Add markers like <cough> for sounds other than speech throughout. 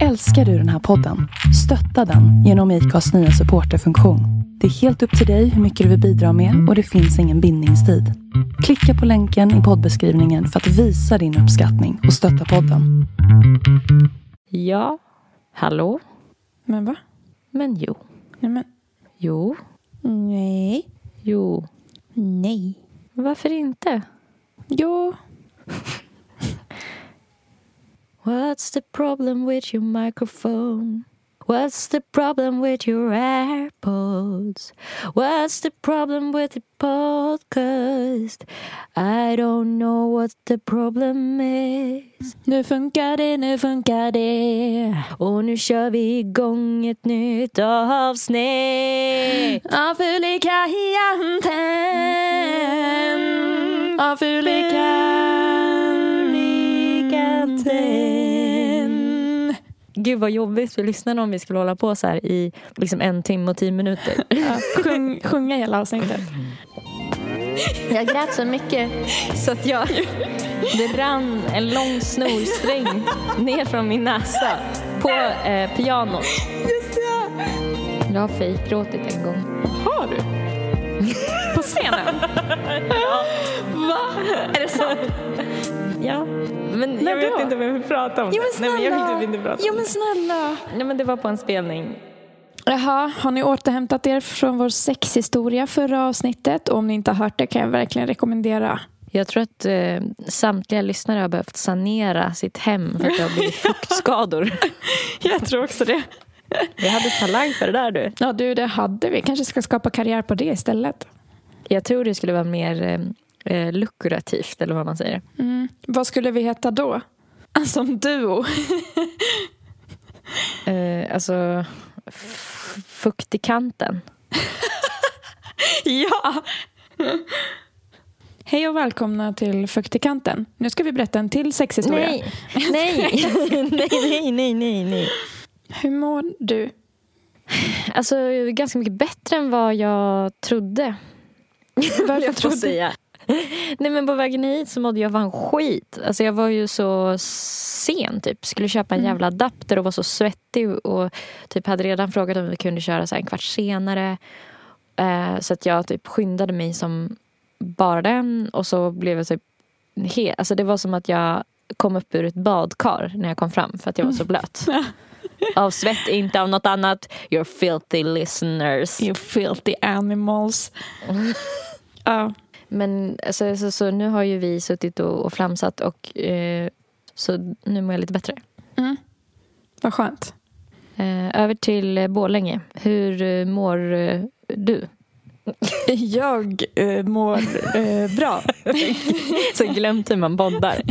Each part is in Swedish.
Älskar du den här podden? Stötta den genom IKAs nya supporterfunktion. Det är helt upp till dig hur mycket du vill bidra med och det finns ingen bindningstid. Klicka på länken i poddbeskrivningen för att visa din uppskattning och stötta podden. Ja, hallå? Men va? Men jo. Nej, men Jo, nej. jo. Nej. Varför inte? Jo. What's the problem with your microphone? What's the problem with your AirPods? What's the problem with the podcast? I don't know what the problem is. Nu funkar det, nu funkar det. Och nu kör vi igång ett nytt avsnitt. Av Fulikanten. Av Fulikanten. Gud vad jobbigt för lyssnarna om vi skulle hålla på så här i liksom en timme och tio minuter. <laughs> Ja, sjung, sjunga hela avsnittet. <laughs> Jag grät så mycket så att jag... Det rann en lång snorsträng ner från min näsa på eh, pianot. Just det. Jag har fejkgråtit en gång. Har du? På scenen? <laughs> Va? Är det sant? Ja, men När jag vet inte om jag vill prata om Jo det. men Nej, men jag snälla. vill inte prata Jo om men det. snälla. Nej, men det var på en spelning. Jaha, har ni återhämtat er från vår sexhistoria förra avsnittet? Och om ni inte har hört det kan jag verkligen rekommendera. Jag tror att eh, samtliga lyssnare har behövt sanera sitt hem för att det har blivit <laughs> fuktskador. <laughs> Jag tror också det. Vi hade talang för det där du. Ja du, det hade vi. Kanske ska skapa karriär på det istället. Jag tror det skulle vara mer eh, lukrativt, eller vad man säger. Mm. Vad skulle vi heta då? Som duo. <laughs> Eh, alltså, fukt i kanten. ja! Hej och välkomna till Fuktikanten. Nu ska vi berätta en till sexhistoria. Nej, <laughs> <laughs> nej, nej, nej, nej, nej. Hur mår du? Alltså, ganska mycket bättre än vad jag trodde. Varför jag trodde- säga. <laughs> Nej men på vägen hit så mådde jag fan skit. Alltså jag var ju så sen typ. Skulle köpa en Mm. jävla adapter och var så svettig och typ hade redan frågat om vi kunde köra så en kvart senare. Eh, så att jag typ skyndade mig som bara den och så blev jag typ he- Alltså det var som att jag kom upp ur ett badkar när jag kom fram för att jag var så blöt. <laughs> av svett, inte av något annat. You're filthy listeners. You filthy animals. <laughs> ja. Men alltså, så, så nu har ju vi suttit och, och flamsat och eh, så nu mår jag lite bättre. Mm. Vad skönt. Eh, över till eh, Borlänge. Hur eh, mår eh, du? <laughs> Jag eh, mår bra. <laughs> Så glömt hur man poddar.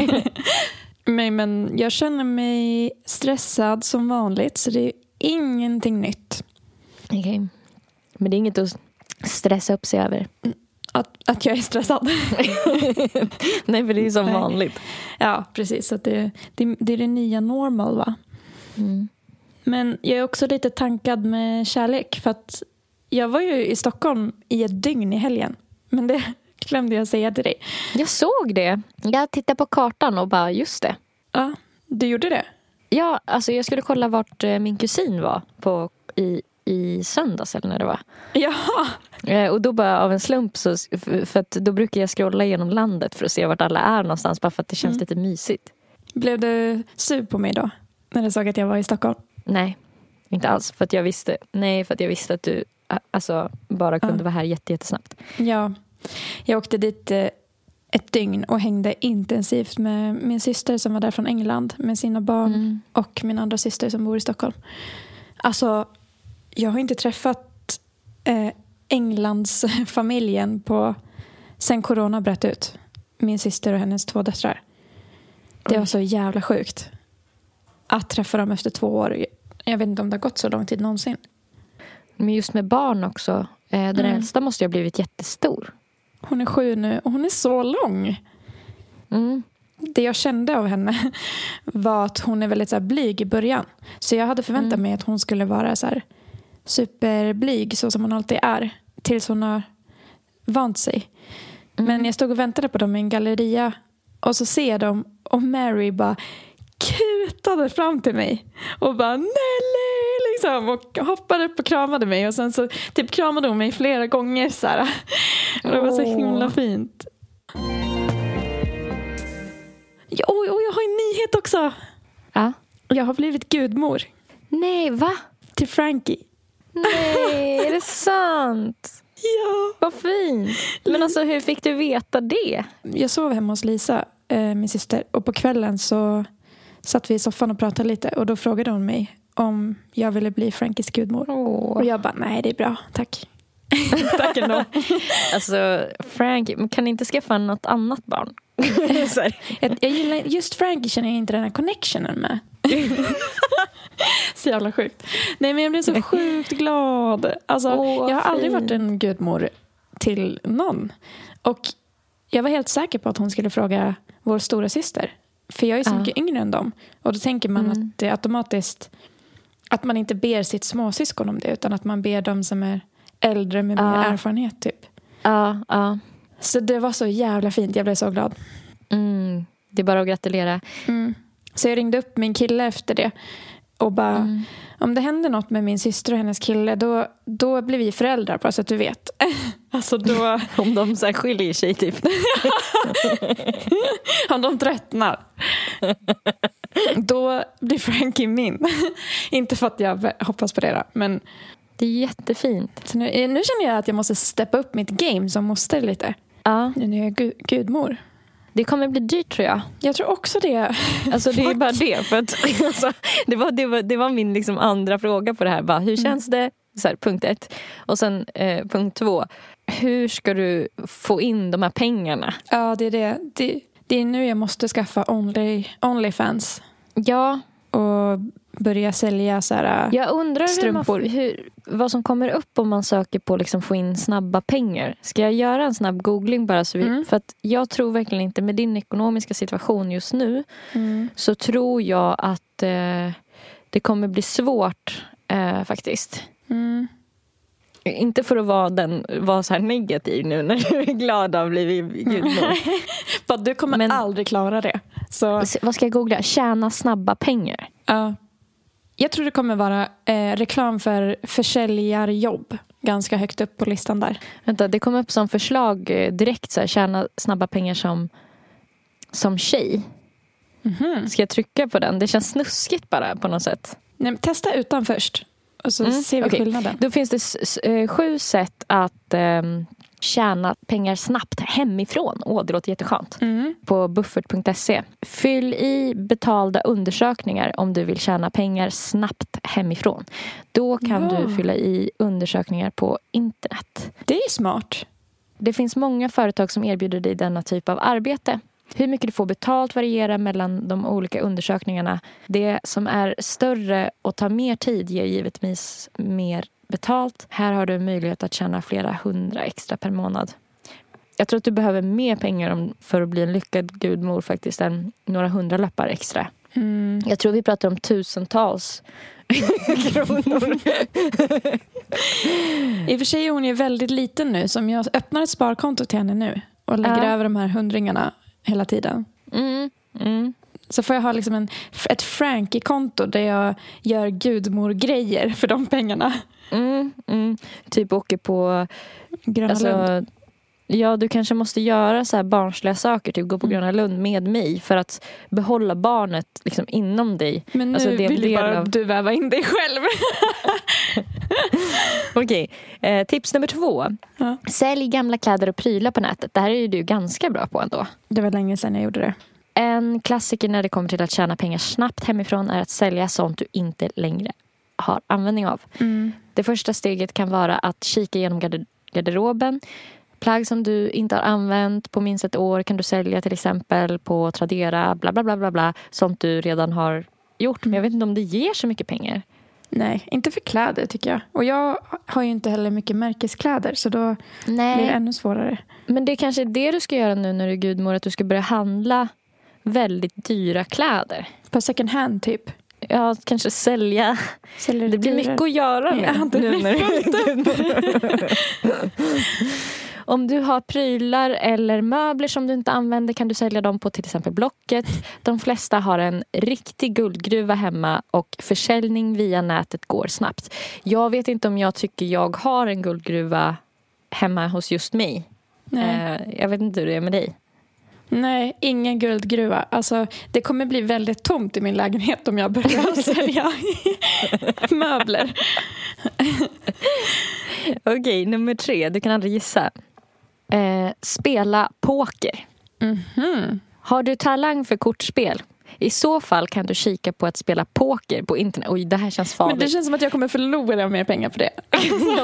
Men, <laughs> men jag känner mig stressad som vanligt så det är ingenting nytt. Okej. Men det är inget att stressa upp sig över. Att, att jag är stressad. <laughs> Nej, för det är som Nej. vanligt. ja, precis. Så det, det, det är det nya normal va? Mm. Men jag är också lite tankad med kärlek för att jag var ju i Stockholm i ett dygn i helgen. Men det <laughs> glömde jag säga till dig. Jag såg det. Jag tittade på kartan och bara, just det. Ja, du gjorde det? Ja, alltså jag skulle kolla vart eh, min kusin var på, i, i söndags eller när det var. Jaha. Eh, Och då bara av en slump så, för att då brukar jag scrolla genom landet för att se vart alla är någonstans bara för att det känns Mm. lite mysigt. Blev du sur på mig då? När du såg att jag var i Stockholm? Nej, inte alls för att jag visste, nej för att jag visste att du alltså, bara kunde Ja. vara här jätte, jättesnabbt. Ja, jag åkte dit eh, ett dygn och hängde intensivt med min syster som var där från England med sina barn Mm. och min andra syster som bor i Stockholm. Alltså, jag har inte träffat eh, Englands familjen på sen corona bröt ut. Min syster och hennes två döttrar. Det var så jävla sjukt. Att träffa dem efter två år. Jag vet inte om det har gått så lång tid någonsin. Men just med barn också, eh, den Mm. äldsta måste ju ha blivit jättestor. Hon är sju nu och hon är så lång. Mm. det jag kände av henne <laughs> var att hon är väldigt så blyg i början. Så jag hade förväntat Mm. mig att hon skulle vara så här superblyg så som hon alltid är. Tills hon har vant sig. Mm. Men jag stod och väntade på dem i en galleria och så ser jag dem och Mary bara kutade fram till mig och bara Nelly! Liksom, och hoppade upp och kramade mig och sen så typ kramade hon mig flera gånger. Så här. <laughs> Och det var så himla fint. Ja, och, och jag har en nyhet också. Ja. Jag har blivit gudmor Nej, va? till Frankie. Nej, är det sant? <laughs> Ja. Vad fint. Men alltså hur fick du veta det? Jag sov hemma hos Lisa, eh, min syster, och på kvällen så satt vi i soffan och pratade lite och då frågade hon mig om jag ville bli Frankies gudmor. Och Åh. jag bara, nej det är bra, tack. <laughs> tack ändå. <laughs> Alltså, Frank, men kan ni inte skaffa något annat barn? Jag gillar, just Frankie känner jag inte den här connectionen med. <laughs> så jävla sjukt. Nej men jag blev så sjukt glad. Alltså, Åh, jag har aldrig fint. varit en gudmor till någon. Och jag var helt säker på att hon skulle fråga vår stora syster. För jag är så Ja. mycket yngre än dem. Och då tänker man Mm. att det är automatiskt att man inte ber sitt småsyskon om det utan att man ber dem som är äldre med mer Ja. erfarenhet typ. Ja, ja. Så det var så jävla fint. Jag blev så glad. Mm. Det är bara att gratulera. Mm. Så jag ringde upp min kille efter det och bara Mm. om det händer något med min syster och hennes kille då, då blir vi föräldrar bara så att du vet. <laughs> alltså då, <laughs> Om de så skiljer sig typ. <laughs> om de tröttnar. då blir Frankie min. Inte för att jag hoppas på det då, men Det är jättefint. så nu, nu känner jag att jag måste steppa upp mitt game som moster lite. Ja, Nu när jag är gu- gudmor. Det kommer bli dyrt tror jag. Jag tror också det. Alltså det är bara det. För att, <laughs> alltså, det, var, det, var, det var min liksom andra fråga på det här. Bara, hur känns det? Så här, punkt ett. Och sen eh, punkt två. Hur ska du få in de här pengarna? Ja, det är det. Det, det är nu jag måste skaffa Only, Onlyfans. Ja, och börja sälja så här, jag undrar hur man, Strumpor. hur, vad som kommer upp om man söker på liksom få in snabba pengar. Ska jag göra en snabb googling bara? Så vi, Mm. För att jag tror verkligen inte med din ekonomiska situation just nu så tror jag att eh, det kommer bli svårt eh, faktiskt. Mm. Inte för att vara, den, vara så här negativ nu när du är glad av att bli gudmor. <laughs> Du kommer Men- aldrig klara det. Så, Vad ska jag googla? Tjäna snabba pengar. ja. Jag tror det kommer vara eh, reklam för försäljarjobb ganska högt upp på listan där. Vänta, det kom upp som förslag eh, direkt. Så här, tjäna snabba pengar som, som tjej. Ska jag trycka på den? Det känns snuskigt bara på något sätt. Nej, testa utan först. Och så Mm, ser vi okej. skillnaden. Då finns det eh, sju sätt att ehm, tjäna pengar snabbt hemifrån. Åh, det låter jätteskönt. Mm. På buffert.se. Fyll i betalda undersökningar om du vill tjäna pengar snabbt hemifrån. Då kan Ja. du fylla i undersökningar på internet. Det är smart. Det finns många företag som erbjuder dig denna typ av arbete. Hur mycket du får betalt varierar mellan de olika undersökningarna. Det som är större och tar mer tid ger givetvis mer betalt. Här har du möjlighet att tjäna flera hundra extra per månad. Jag tror att du behöver mer pengar för att bli en lyckad gudmor faktiskt än några hundralappar extra. Mm. Jag tror vi pratar om tusentals <laughs> kronor. I och för sig är hon ju väldigt liten nu. Så om jag öppnar ett sparkonto till henne nu och lägger Ja. över de här hundringarna hela tiden. Mm, mm. Så får jag ha liksom en, ett Frankie-konto där jag gör gudmor-grejer för de pengarna. Mm, mm. Typ åker på Gröna Lund. Alltså, ja, du kanske måste göra så här barnsliga saker, typ gå på Mm. Gröna Lund med mig för att behålla barnet liksom inom dig. Men nu alltså, det vill del bara av- du väva in dig själv. <laughs> Okej, eh, tips nummer två. Ja. Sälj gamla kläder och prylar på nätet. Det här är ju du ganska bra på ändå. Det var länge sedan jag gjorde det. En klassiker när det kommer till att tjäna pengar snabbt hemifrån är att sälja sånt du inte längre har användning av. Det första steget kan vara att kika genom garder- garderoben. Plagg som du inte har använt på minst ett år kan du sälja till exempel på Tradera. Bla, bla, bla, bla, bla. Sånt du redan har gjort. Men jag vet inte om det ger så mycket pengar. Nej, inte för kläder tycker jag. Och jag har ju inte heller mycket märkeskläder så då blir det Nej, ännu svårare. men det är kanske är det du ska göra nu när du är gudmor. Att du ska börja handla väldigt dyra kläder. På second hand typ. Ja, kanske sälja. Säljer Det blir dyrare. mycket att göra nu. Ja, nu när du är gudmor. <laughs> Om du har prylar eller möbler som du inte använder kan du sälja dem på till exempel Blocket. De flesta har en riktig guldgruva hemma och försäljning via nätet går snabbt. Jag vet inte om jag tycker jag har en guldgruva hemma hos just mig. Nej. Eh, Jag vet inte hur det är med dig. Nej, ingen guldgruva. Alltså, det kommer bli väldigt tomt i min lägenhet om jag börjar <laughs> sälja möbler. Okej, nummer tre. Du kan aldrig gissa. Eh, spela poker. Mhm. Har du talang för kortspel? I så fall kan du kika på att spela poker på internet. Oj, det här känns Men farligt. det känns som att jag kommer förlora mer pengar på det.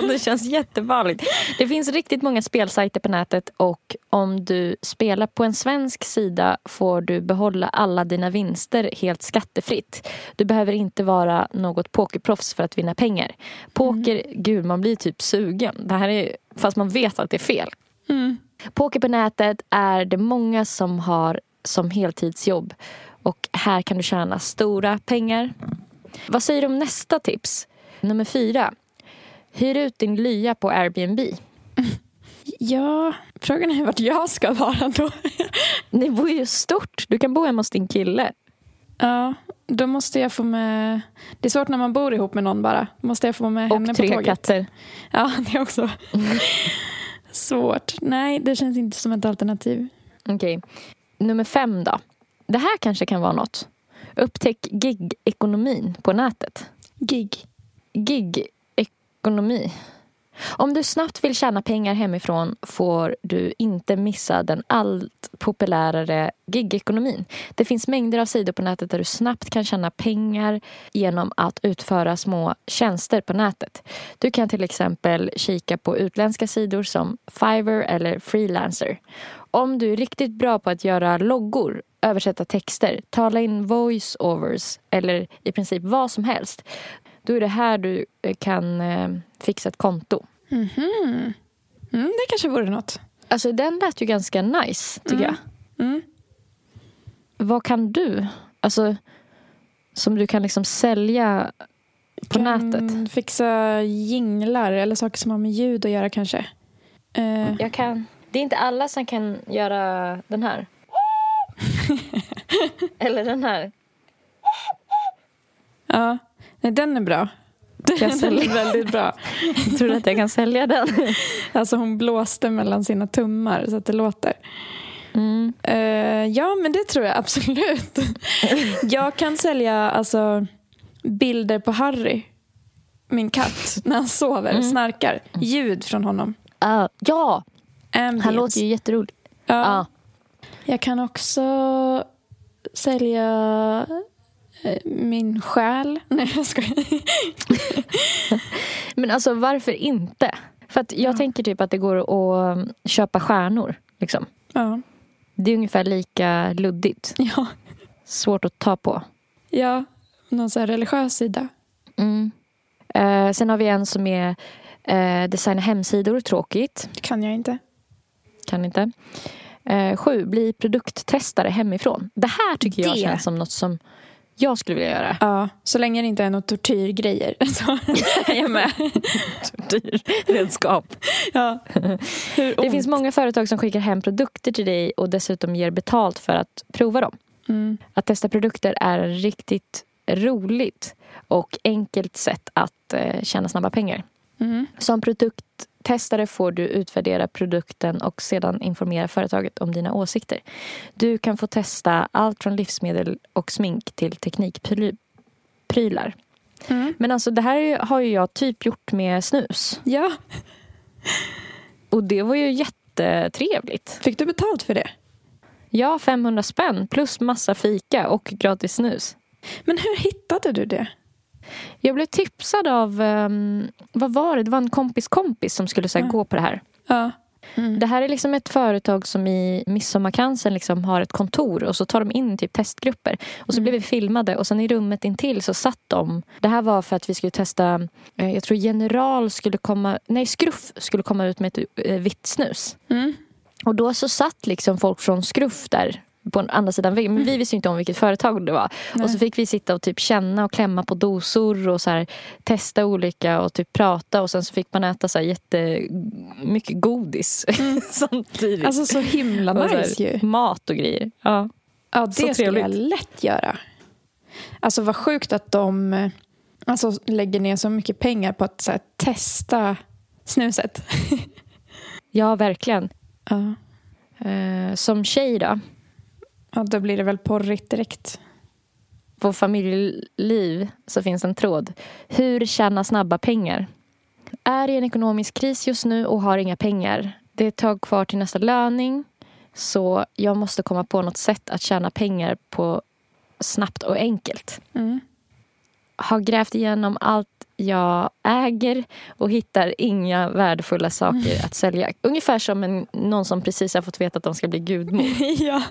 <laughs> Det känns jättefarligt. Det finns riktigt många spelsajter på nätet och om du spelar på en svensk sida får du behålla alla dina vinster helt skattefritt. Du behöver inte vara något pokerproffs för att vinna pengar. Poker, gud man blir typ sugen. Det här är, fast man vet att det är fel. Mm. Poker på nätet är det många som har som heltidsjobb. Och här kan du tjäna stora pengar. Vad säger du om nästa tips? Nummer fyra. Hyr ut din lya på Airbnb. <laughs> Ja, frågan är vart jag ska vara då. <laughs> Ni bor ju stort. Du kan bo hemma hos din kille. Ja, då måste jag få med... Det är svårt när man bor ihop med någon bara. Måste jag få med henne Och på tre tåget? katter. Ja, det också <laughs> svårt. Nej, det känns inte som ett alternativ. Okej. Nummer fem då. Det här kanske kan vara något. Upptäck gig-ekonomin på nätet. Gig. Gig-ekonomi. Om du snabbt vill tjäna pengar hemifrån får du inte missa den allt populärare gig-ekonomin. Det finns mängder av sidor på nätet där du snabbt kan tjäna pengar genom att utföra små tjänster på nätet. Du kan till exempel kika på utländska sidor som Fiverr eller Freelancer. Om du är riktigt bra på att göra loggor, översätta texter, tala in voice-overs eller i princip vad som helst då är det här du eh, kan eh, fixa ett konto. Mhm. Mm, det kanske vore något. Alltså den lät ju ganska nice tycker jag. Mm. Vad kan du? Alltså som du kan liksom sälja på kan nätet. fixa jinglar eller saker som har med ljud att göra kanske. Eh, Jag kan. Det är inte alla som kan göra den här. <laughs> Eller den här. ja, nej, den är bra. Kan jag Den sälja? är väldigt bra. Tror du att jag kan sälja den? Alltså hon blåste mellan sina tummar så att det låter. Mm. Eh, ja, men det tror jag absolut. <laughs> jag kan sälja alltså, bilder på Harry, min katt, när han sover, Mm. snarkar. Ljud från honom. Ah, ja, Ambience. han låter ju jätterolig. ja. Ja. Jag kan också sälja min själ. <laughs> Nej, jag skojar. <laughs> Men alltså varför inte? För att jag tänker typ att det går att köpa stjärnor. Liksom. Ja. Det är ungefär lika luddigt. Ja. Svårt att ta på. ja, någon så religiös sida. Mm. Eh, sen har vi en som är eh, designa hemsidor. Tråkigt. Det kan jag inte. Kan inte. Eh, sju, bli produkttestare hemifrån. Det här tycker jag Det. känns som något som jag skulle vilja göra. Ja, så länge det inte är något tortyrgrejer <laughs> så är <laughs> jag med. Redskap. Ja. Det finns många företag som skickar hem produkter till dig och dessutom ger betalt för att prova dem. Mm. Att testa produkter är riktigt roligt och enkelt sätt att eh, tjäna snabba pengar. Mm. Som produkttestare får du utvärdera produkten och sedan informera företaget om dina åsikter. Du kan få testa allt från livsmedel och smink till teknikprylar. Mm. Men alltså det här har ju jag typ gjort med snus. Ja, Och det var ju jättetrevligt. fick du betalt för det? Ja, 500 spänn plus massa fika och gratis snus. Men hur hittade du det? Jag blev tipsad av, ehm, vad var det? Det var en kompis kompis som skulle så här, Ja. gå på det här. Ja. Mm. Det här är liksom ett företag som i Midsommarkransen liksom har ett kontor och så tar de in typ testgrupper. Och så Mm. blev vi filmade och sen i rummet intill så satt de. Det här var för att vi skulle testa, eh, jag tror General skulle komma, nej Skruff skulle komma ut med ett eh, vitt snus. Mm. Och då så satt liksom folk från Skruff där på andra sidan väggen. Men vi visste inte om vilket företag det var. Nej. Och så fick vi sitta och typ känna och klämma på dosor och så här, testa olika och typ prata. Och sen så fick man äta så här jättemycket godis <laughs> samtidigt. Alltså så himla nice ju. Mat och grejer. Ja. Ja, det så skulle jag lätt göra. Alltså vad sjukt att de alltså, lägger ner så mycket pengar på att här, testa snuset. <laughs> ja, verkligen. Ja. Eh, som tjej då, ja, då blir det väl porrigt direkt. på familjeliv så finns en tråd. Hur tjäna snabba pengar? Är i en ekonomisk kris just nu och har inga pengar. Det är ett tag kvar till nästa löning. Så jag måste komma på något sätt att tjäna pengar på snabbt och enkelt. Mm. Har grävt igenom allt jag äger och hittar inga värdefulla saker <laughs> att sälja. Ungefär som en, någon som precis har fått veta att de ska bli gudmor. <laughs> ja.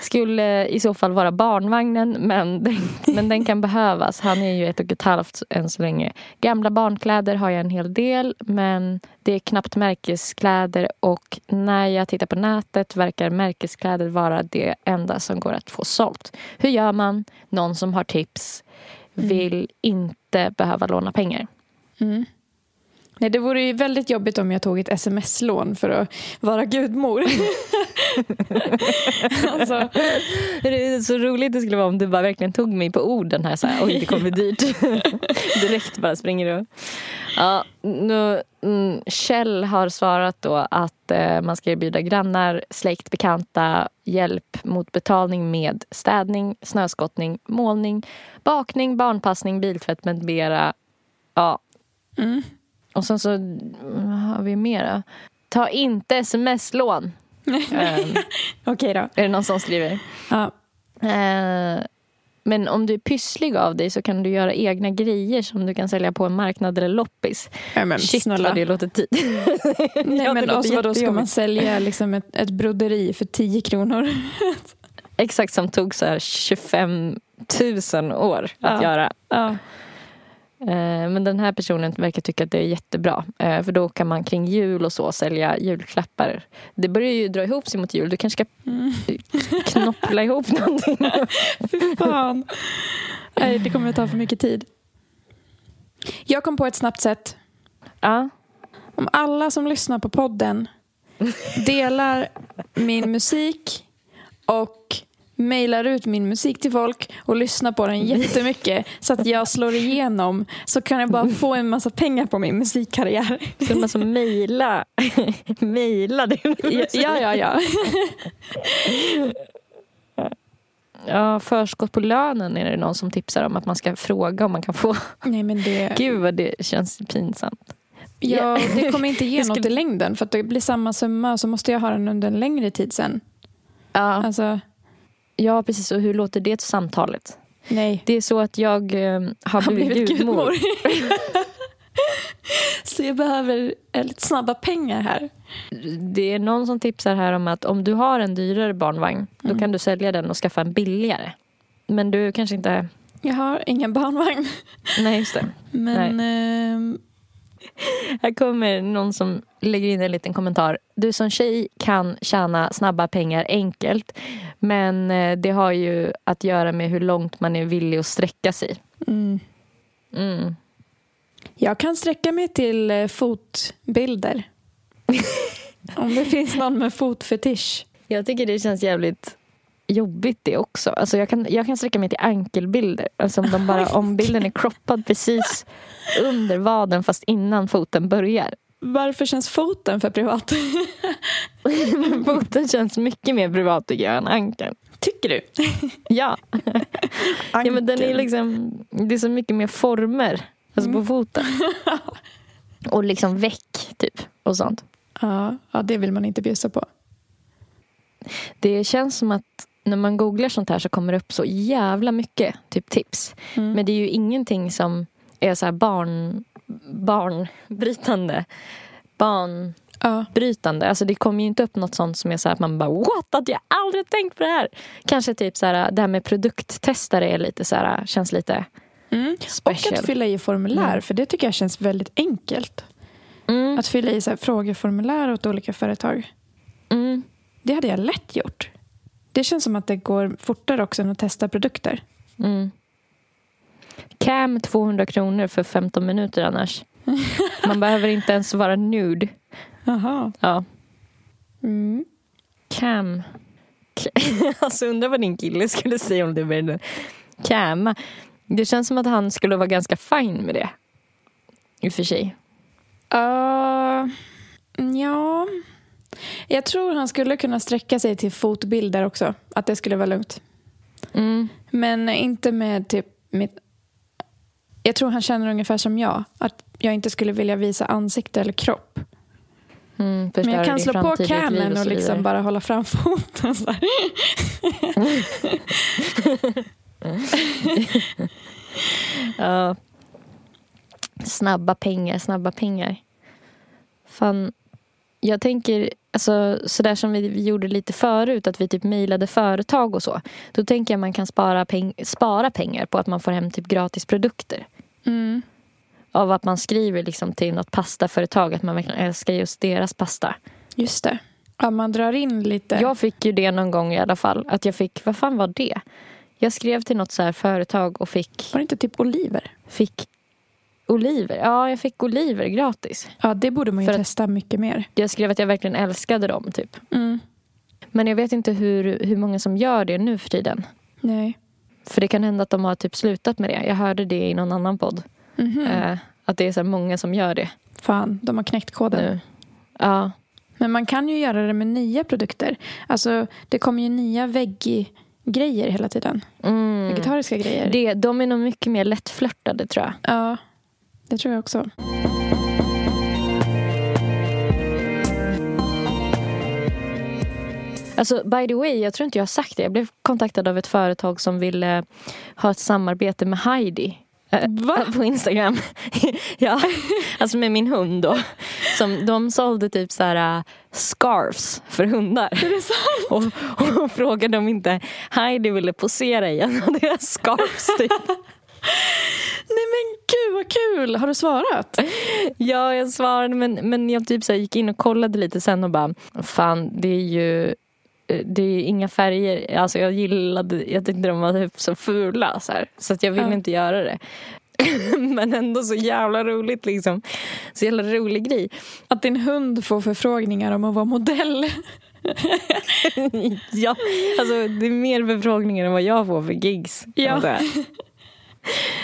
Skulle i så fall vara barnvagnen, men den, men den kan behövas. Han är ju ett och ett halvt än så länge. Gamla barnkläder har jag en hel del, men det är knappt märkeskläder och när jag tittar på nätet verkar märkeskläder vara det enda som går att få sålt. Hur gör man? Någon som har tips vill inte behöva låna pengar. Mm. Nej, det vore ju väldigt jobbigt om jag tog ett sms-lån för att vara gudmor. <laughs> alltså, Det är så roligt det skulle vara om du bara verkligen tog mig på orden här. Så här Oj, det kommer bli dyrt. <laughs> Direkt bara springer du. Ja, nu, mm, Kjell har svarat då att eh, man ska erbjuda grannar, släkt, bekanta hjälp mot betalning med städning, snöskottning, målning, bakning, barnpassning, biltvätt med mera. Ja. mm. Och sen så har vi mera. Ta inte sms-lån. <laughs> Ehm, Okej då. är det någon som skriver. Ja. Eh, men om du är pysslig av dig så kan du göra egna grejer som du kan sälja på en marknad eller loppis. Ja, men, Shit snälla. vad det låter tid. <laughs> Nej, men och så vadå, ska man sälja liksom ett, ett broderi för 10 kronor? Exakt som tog så här 25 000 år att Ja. göra. Ja. Eh, men den här personen verkar tycka att det är jättebra. Eh, för då kan man kring jul och så sälja julklappar. Det börjar ju dra ihop sig mot jul. Du kanske ska Mm. knoppla ihop någonting. <laughs> Fy fan. Nej, det kommer att ta för mycket tid. Jag kom på ett snabbt sätt. ja. Om alla som lyssnar på podden delar min musik och mejlar ut min musik till folk och lyssnar på den jättemycket så att jag slår igenom så kan jag bara få en massa pengar på min musikkarriär. Så man alltså mejla. <laughs> mejla det. Ja, ja, ja. ja. Ja, förskott på lönen är det någon som tipsar om att man ska fråga om man kan få. Nej, men det, Gud vad det känns pinsamt. ja, det kommer inte ge något skulle- i längden för att det blir samma summa så måste jag ha den under en längre tid sen. Ja, Alltså, ja precis. Och hur låter det samtalet? nej. Det är så att jag eh, har <laughs> Har blivit, blivit gudmor. gudmor. <laughs> så jag behöver eh, lite snabba pengar här. Det är någon som tipsar här om att om du har en dyrare barnvagn då kan du sälja den och skaffa en billigare. Men du kanske inte... Jag har ingen barnvagn. Nej, just det. Men ehm, <laughs> Här kommer någon som lägger in en liten kommentar. Du som tjej kan tjäna snabba pengar enkelt. Men eh, det har ju att göra med hur långt man är villig att sträcka sig. mm, Mm. jag kan sträcka mig till eh, fotbilder. <laughs> Om det finns någon med fotfetisch. Jag tycker det känns jävligt jobbigt det också. Alltså jag, kan, jag kan sträcka mig till ankelbilder. Alltså om, de bara, om bilden är croppad precis under vaden fast innan foten börjar. Varför känns foten för privat? <laughs> foten känns mycket mer privat tycker jag än ankeln. Tycker du? Ja. ja men den är liksom, det är så mycket mer former alltså på foten. <laughs> Och liksom väck typ och sånt. Ja, ja, det vill man inte bjussa på. Det känns som att när man googlar sånt här så kommer det upp så jävla mycket typ tips. Mm. Men det är ju ingenting som är så här barn, barnbrytande. Banbrytande. Ja. Alltså det kommer ju inte upp något sånt som är så här att man bara what? Att jag aldrig tänkt på det här. Kanske typ så här det här med produkttestare är lite så här, känns lite Mm. Och special. att fylla i formulär, Mm. för det tycker jag känns väldigt enkelt. Mm, Att fylla i så här frågeformulär åt olika företag. mm. Det hade jag lätt gjort. Det känns som att det går fortare också än att testa produkter. Mm. Cam 200 kronor för 15 minuter annars. <laughs> Man behöver inte ens vara nude. Jaha. Ja. Mm. Cam. <laughs> alltså undrar vad din kille skulle säga om det började Cam. Det känns som att han skulle vara ganska fin med det. I och för sig. Uh, ja. Jag tror han skulle kunna sträcka sig till fotbilder också. Att det skulle vara lugnt. Mm. Men inte med typ mitt... Jag tror han känner ungefär som jag. Att jag inte skulle vilja visa ansikte eller kropp. Mm, Men jag kan slå på camen så och liksom bara hålla fram foten. Så här. <laughs> Ja. Snabba pengar, snabba pengar. Fan, jag tänker, alltså sådär som vi gjorde lite förut, att vi typ mejlade företag och så. Då tänker jag man kan spara, peng- spara pengar på att man får hem typ gratis produkter. Mm. Av att man skriver liksom till något pastaföretag att man verkligen älskar just deras pasta. Just det. Ja, man drar in lite. Jag fick ju det någon gång i alla fall. Att jag fick, vad fan var det? Jag skrev till något så företag och fick, Var det inte typ oliver? fick oliver. Ja, jag fick oliver gratis. Ja, det borde man ju För testa mycket mer. Jag skrev att jag verkligen älskade dem. typ. Mm. Men jag vet inte hur, hur många som gör det nu för tiden. Nej. För det kan hända att de har typ slutat med det. Jag hörde det i någon annan podd. Mhm. Eh, att det är så här många som gör det Fan, de har knäckt koden. nu. Ja, Men man kan ju göra det med nya produkter. Alltså, det kommer ju nya veggie-grejer hela tiden. mm. Vegetariska grejer. det, de är nog mycket mer lättflörtade tror jag. Ja, det tror jag också. Alltså by the way, jag tror inte jag har sagt det. Jag blev kontaktad av ett företag som ville ha ett samarbete med Heidi. eh, Va? På Instagram. <laughs> ja, alltså med min hund då. Som, de sålde typ så här uh, scarves för hundar. Är det sant? <laughs> Och, och frågade om inte Heidi ville posera i en av deras scarves typ. Nej men gud vad kul! Har du svarat? Ja, jag svarade men, men jag typ så gick in och kollade lite sen och bara Fan, det är ju eh, det är inga färger. Alltså jag gillade, jag tyckte de var typ så fula så, här, så att jag ville Ja. inte göra det. <laughs> men ändå så jävla roligt liksom. Så jävla rolig grej. Att din hund får förfrågningar om att vara modell. <laughs> ja, alltså det är mer förfrågningar än vad jag får för gigs. Ja. <laughs>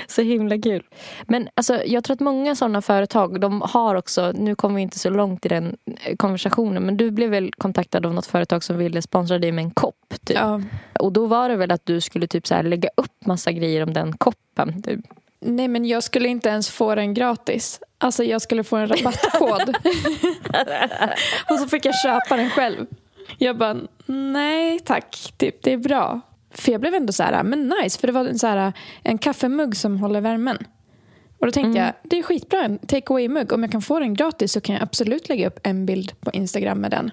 Så himla kul. Men alltså, jag tror att många sådana företag, de har också, nu kommer vi inte så långt i den eh, konversationen, men du blev väl kontaktad av något företag som ville sponsra dig med en kopp? Typ. Ja. Och då var det väl att du skulle typ så här lägga upp massa grejer om den koppen? Typ. Nej men jag skulle inte ens få den gratis. Alltså jag skulle få en rabattkod. <laughs> och så fick jag köpa den själv. Jag bara, nej tack, typ, det är bra. För jag blev ändå så här, men nice, för det var en, så här, en kaffemugg som håller värmen. Och då tänkte jag, det är skitbra, en take away-mugg. Om jag kan få den gratis så kan jag absolut lägga upp en bild på Instagram med den.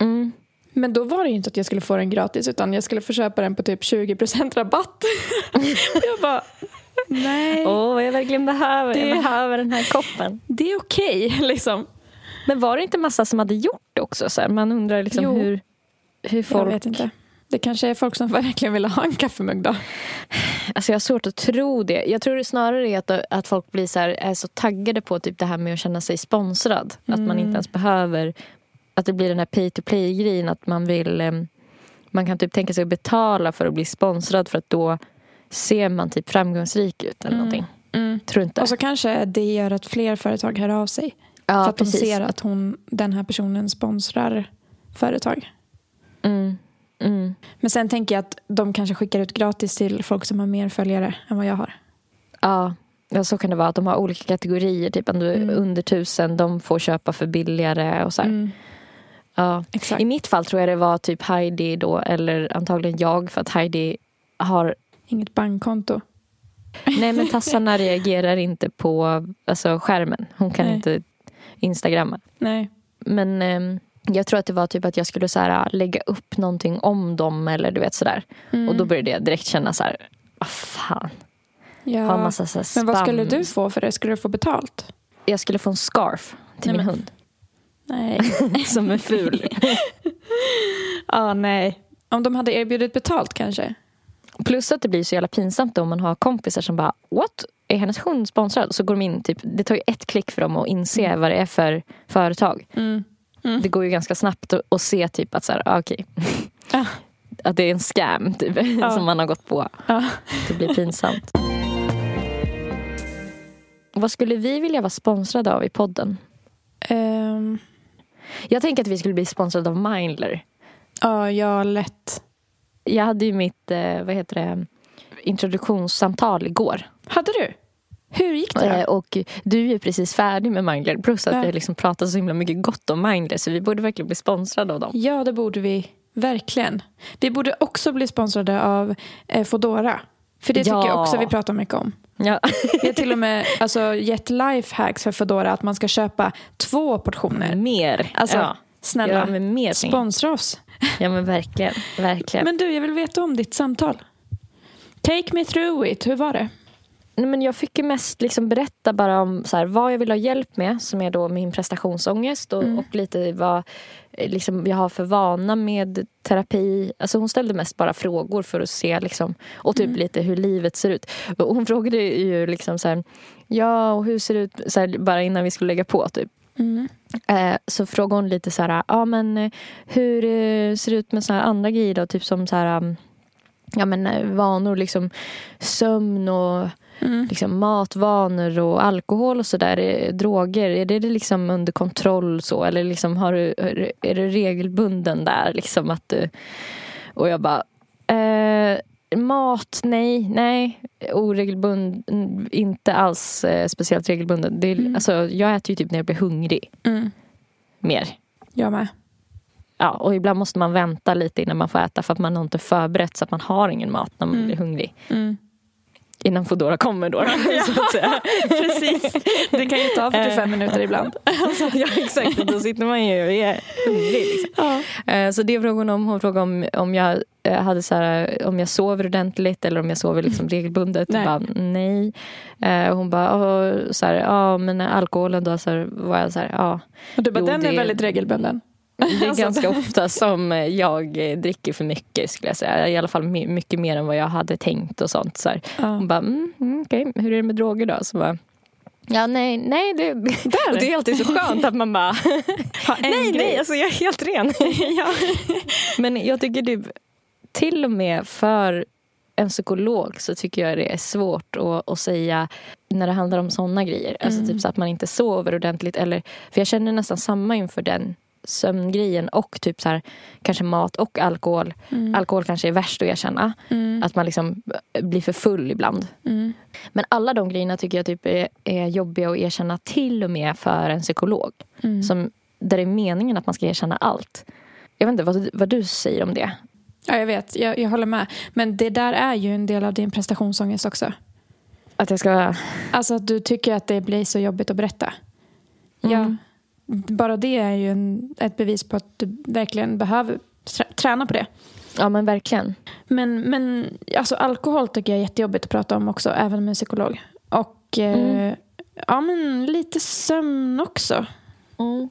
Mm. Men då var det ju inte att jag skulle få den gratis utan jag skulle få köpa den på typ 20% rabatt. <laughs> jag bara, nej. Åh, vad jag verkligen behöver. Det- Jag behöver den här koppen. Det är okej, <laughs> liksom. Men var det inte massa som hade gjort det också? Så här? Man undrar liksom Jo. hur, hur folk... Jag vet inte. Det kanske är folk som <laughs> verkligen vill ha en kaffemugg då. Alltså jag har svårt att tro det. Jag tror det snarare är att, att folk blir så, här, är så taggade på typ det här med att känna sig sponsrad. Att man inte ens behöver... Att det blir den här pay to play-grejen. Att man vill... em, Man kan typ tänka sig att betala för att bli sponsrad för att då ser man typ framgångsrik ut eller någonting. Tror inte. Och så kanske det gör att fler företag hör av sig. ja, för att precis. de ser att hon, den här personen sponsrar företag. Mm, mm. Men sen tänker jag att de kanske skickar ut gratis till folk som har mer följare än vad jag har. Ja, ja, så kan det vara. Att de har olika kategorier. Typ är under tusen, de får köpa för billigare och så. Mm, Ja. exakt. I mitt fall tror jag det var typ Heidi då, eller antagligen jag, för att Heidi har... Inget bankkonto. Nej men <laughs> tassarna reagerar inte på alltså, skärmen. Hon kan Nej. inte instagramma. Nej. Men ehm, jag tror att det var typ att jag skulle så här, lägga upp någonting om dem eller du vet sådär. Mm. Och då började jag direkt känna så här, vad fan. Ja. Ha massa så Men vad skulle du få för det? Skulle du få betalt? Jag skulle få en scarf till Nej, min men- hund. Nej. <laughs> Som är ful. <laughs> ah, nej. Om de hade erbjudit betalt kanske. Plus att det blir så jävla pinsamt om man har kompisar som bara What? Är hennes hund sponsrad? Så går de in, typ, det tar ju ett klick för dem att inse Mm. vad det är för företag. Mm. Det går ju ganska snabbt att, att se typ att så här, ah, okej. Ja. <laughs> Att det är en scam typ, Ja. som man har gått på. Ja. Det blir pinsamt. Vad skulle vi vilja vara sponsrade av i podden? Ehm, Jag tänker att vi skulle bli sponsrade av Mindler. ja, ja, lätt. Jag hade ju mitt eh, vad heter det, introduktionssamtal igår. Hade du? Hur gick det då? Och du är ju precis färdig med Mindler. Plus att Ja. vi har liksom pratat så himla mycket gott om Mindler. Så vi borde verkligen bli sponsrade av dem. Ja, det borde vi. Verkligen. Vi borde också bli sponsrade av eh, Fodora. För det tycker Ja. jag också vi pratar mycket om. Ja. Vi har till och med alltså, gett lifehacks för Fodora att man ska köpa två portioner. mer. Alltså, ja. snälla, mer sponsra oss. Ja men verkligen. verkligen. Men du, jag vill veta om ditt samtal. Take me through it. Hur var det? Nej, men jag fick ju mest liksom berätta bara om så här, vad jag vill ha hjälp med, som är då min prestationsångest och, Mm. och lite vad eh, liksom, jag har för vana med terapi. Alltså hon ställde mest bara frågor för att se liksom, och typ lite hur livet ser ut. Och hon frågade ju liksom så här, ja och hur ser det ut, så här, bara innan vi skulle lägga på typ. Mm. Eh, så frågade hon lite så här, ja men eh, hur ser det ut med så här andra grejer då? Typ som så här, um, ja men eh, vanor, liksom sömn och Mm. liksom matvanor och alkohol och sådär, droger, är det liksom under kontroll så? Eller liksom har du, är du regelbunden där? Liksom att du, och jag bara, eh, mat, nej, nej, oregelbunden, inte alls eh, speciellt regelbunden. Det är, Mm. alltså, jag äter ju typ när jag blir hungrig, Mm. mer. Jag med. Ja, och ibland måste man vänta lite innan man får äta för att man har inte förberett så att man har ingen mat när man Mm. blir hungrig. Mm. Innan Foodora kommer då. <laughs> så att säga. Precis. Det kan ju ta 45 minuter ibland. <laughs> ja exakt, då sitter man ju och är hungrig. Liksom. Ja. Eh, Så det frågade om. Hon frågade om, om, jag, eh, hade så här, om jag sover ordentligt eller om jag sover liksom regelbundet. Nej. Bara, nej. Eh, hon bara, så här, ja men alkoholen då? Så var jag så här, ja. Och du bara, Jo, den är det- väldigt regelbunden. Det är <laughs> Alltså, ganska ofta som jag dricker för mycket skulle jag säga. I alla fall my- mycket mer än vad jag hade tänkt och sånt. Så här. Ja. Hon bara, mm, mm, okej, hur är det med droger då? Så bara, ja nej, nej. Det, det är alltid så skönt att man bara, <laughs> nej, grej. nej, alltså jag är helt ren. <laughs> Men jag tycker typ, till och med för en psykolog så tycker jag det är svårt att, att säga när det handlar om såna grejer. Alltså Mm. typ så att man inte sover ordentligt. Eller, för jag känner nästan samma inför den sömngrejen och typ så här, kanske mat och alkohol. Mm. Alkohol kanske är värst att erkänna. Mm. Att man liksom blir för full ibland. Mm. Men alla de grejerna tycker jag typ är, är jobbiga att erkänna till och med för en psykolog. Mm. Som, där det är meningen att man ska erkänna allt. Jag vet inte vad, du- vad du säger om det. Ja, jag vet. Jag, jag håller med. Men det där är ju en del av din prestationsångest också. Att jag ska... Alltså att du tycker att det blir så jobbigt att berätta. Mm. Ja, bara det är ju en, ett bevis på att du verkligen behöver trä- träna på det. Ja men verkligen. Men, men alltså, alkohol tycker jag är jättejobbigt att prata om också, även med en psykolog. Och eh, Mm. ja, men lite sömn också.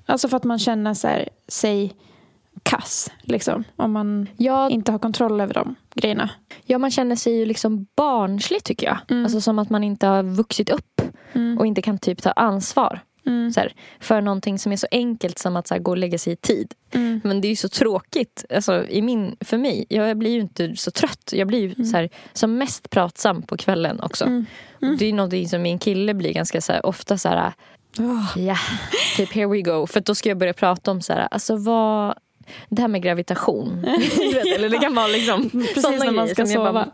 Alltså för att man känner så här, sig kass, liksom. Om man Ja, inte har kontroll över de grejerna. ja, man känner sig ju liksom barnslig tycker jag. Mm. Alltså som att man inte har vuxit upp Mm. och inte kan typ ta ansvar. Mm. Så här, för någonting som är så enkelt som att här, gå och lägga sig i tid. Mm. Men det är ju så tråkigt alltså, i min, för mig. Jag blir ju inte så trött. Jag blir ju så här, som mest pratsam på kvällen också. Mm. Mm. Det är någonting som min kille blir ganska så ofta så här, ja, typ here we go. För då ska jag börja prata om så här, alltså vad, det här med gravitation. <laughs> Vet, eller det kan vara liksom <laughs> Precis sådana när man ska som jag sova. bara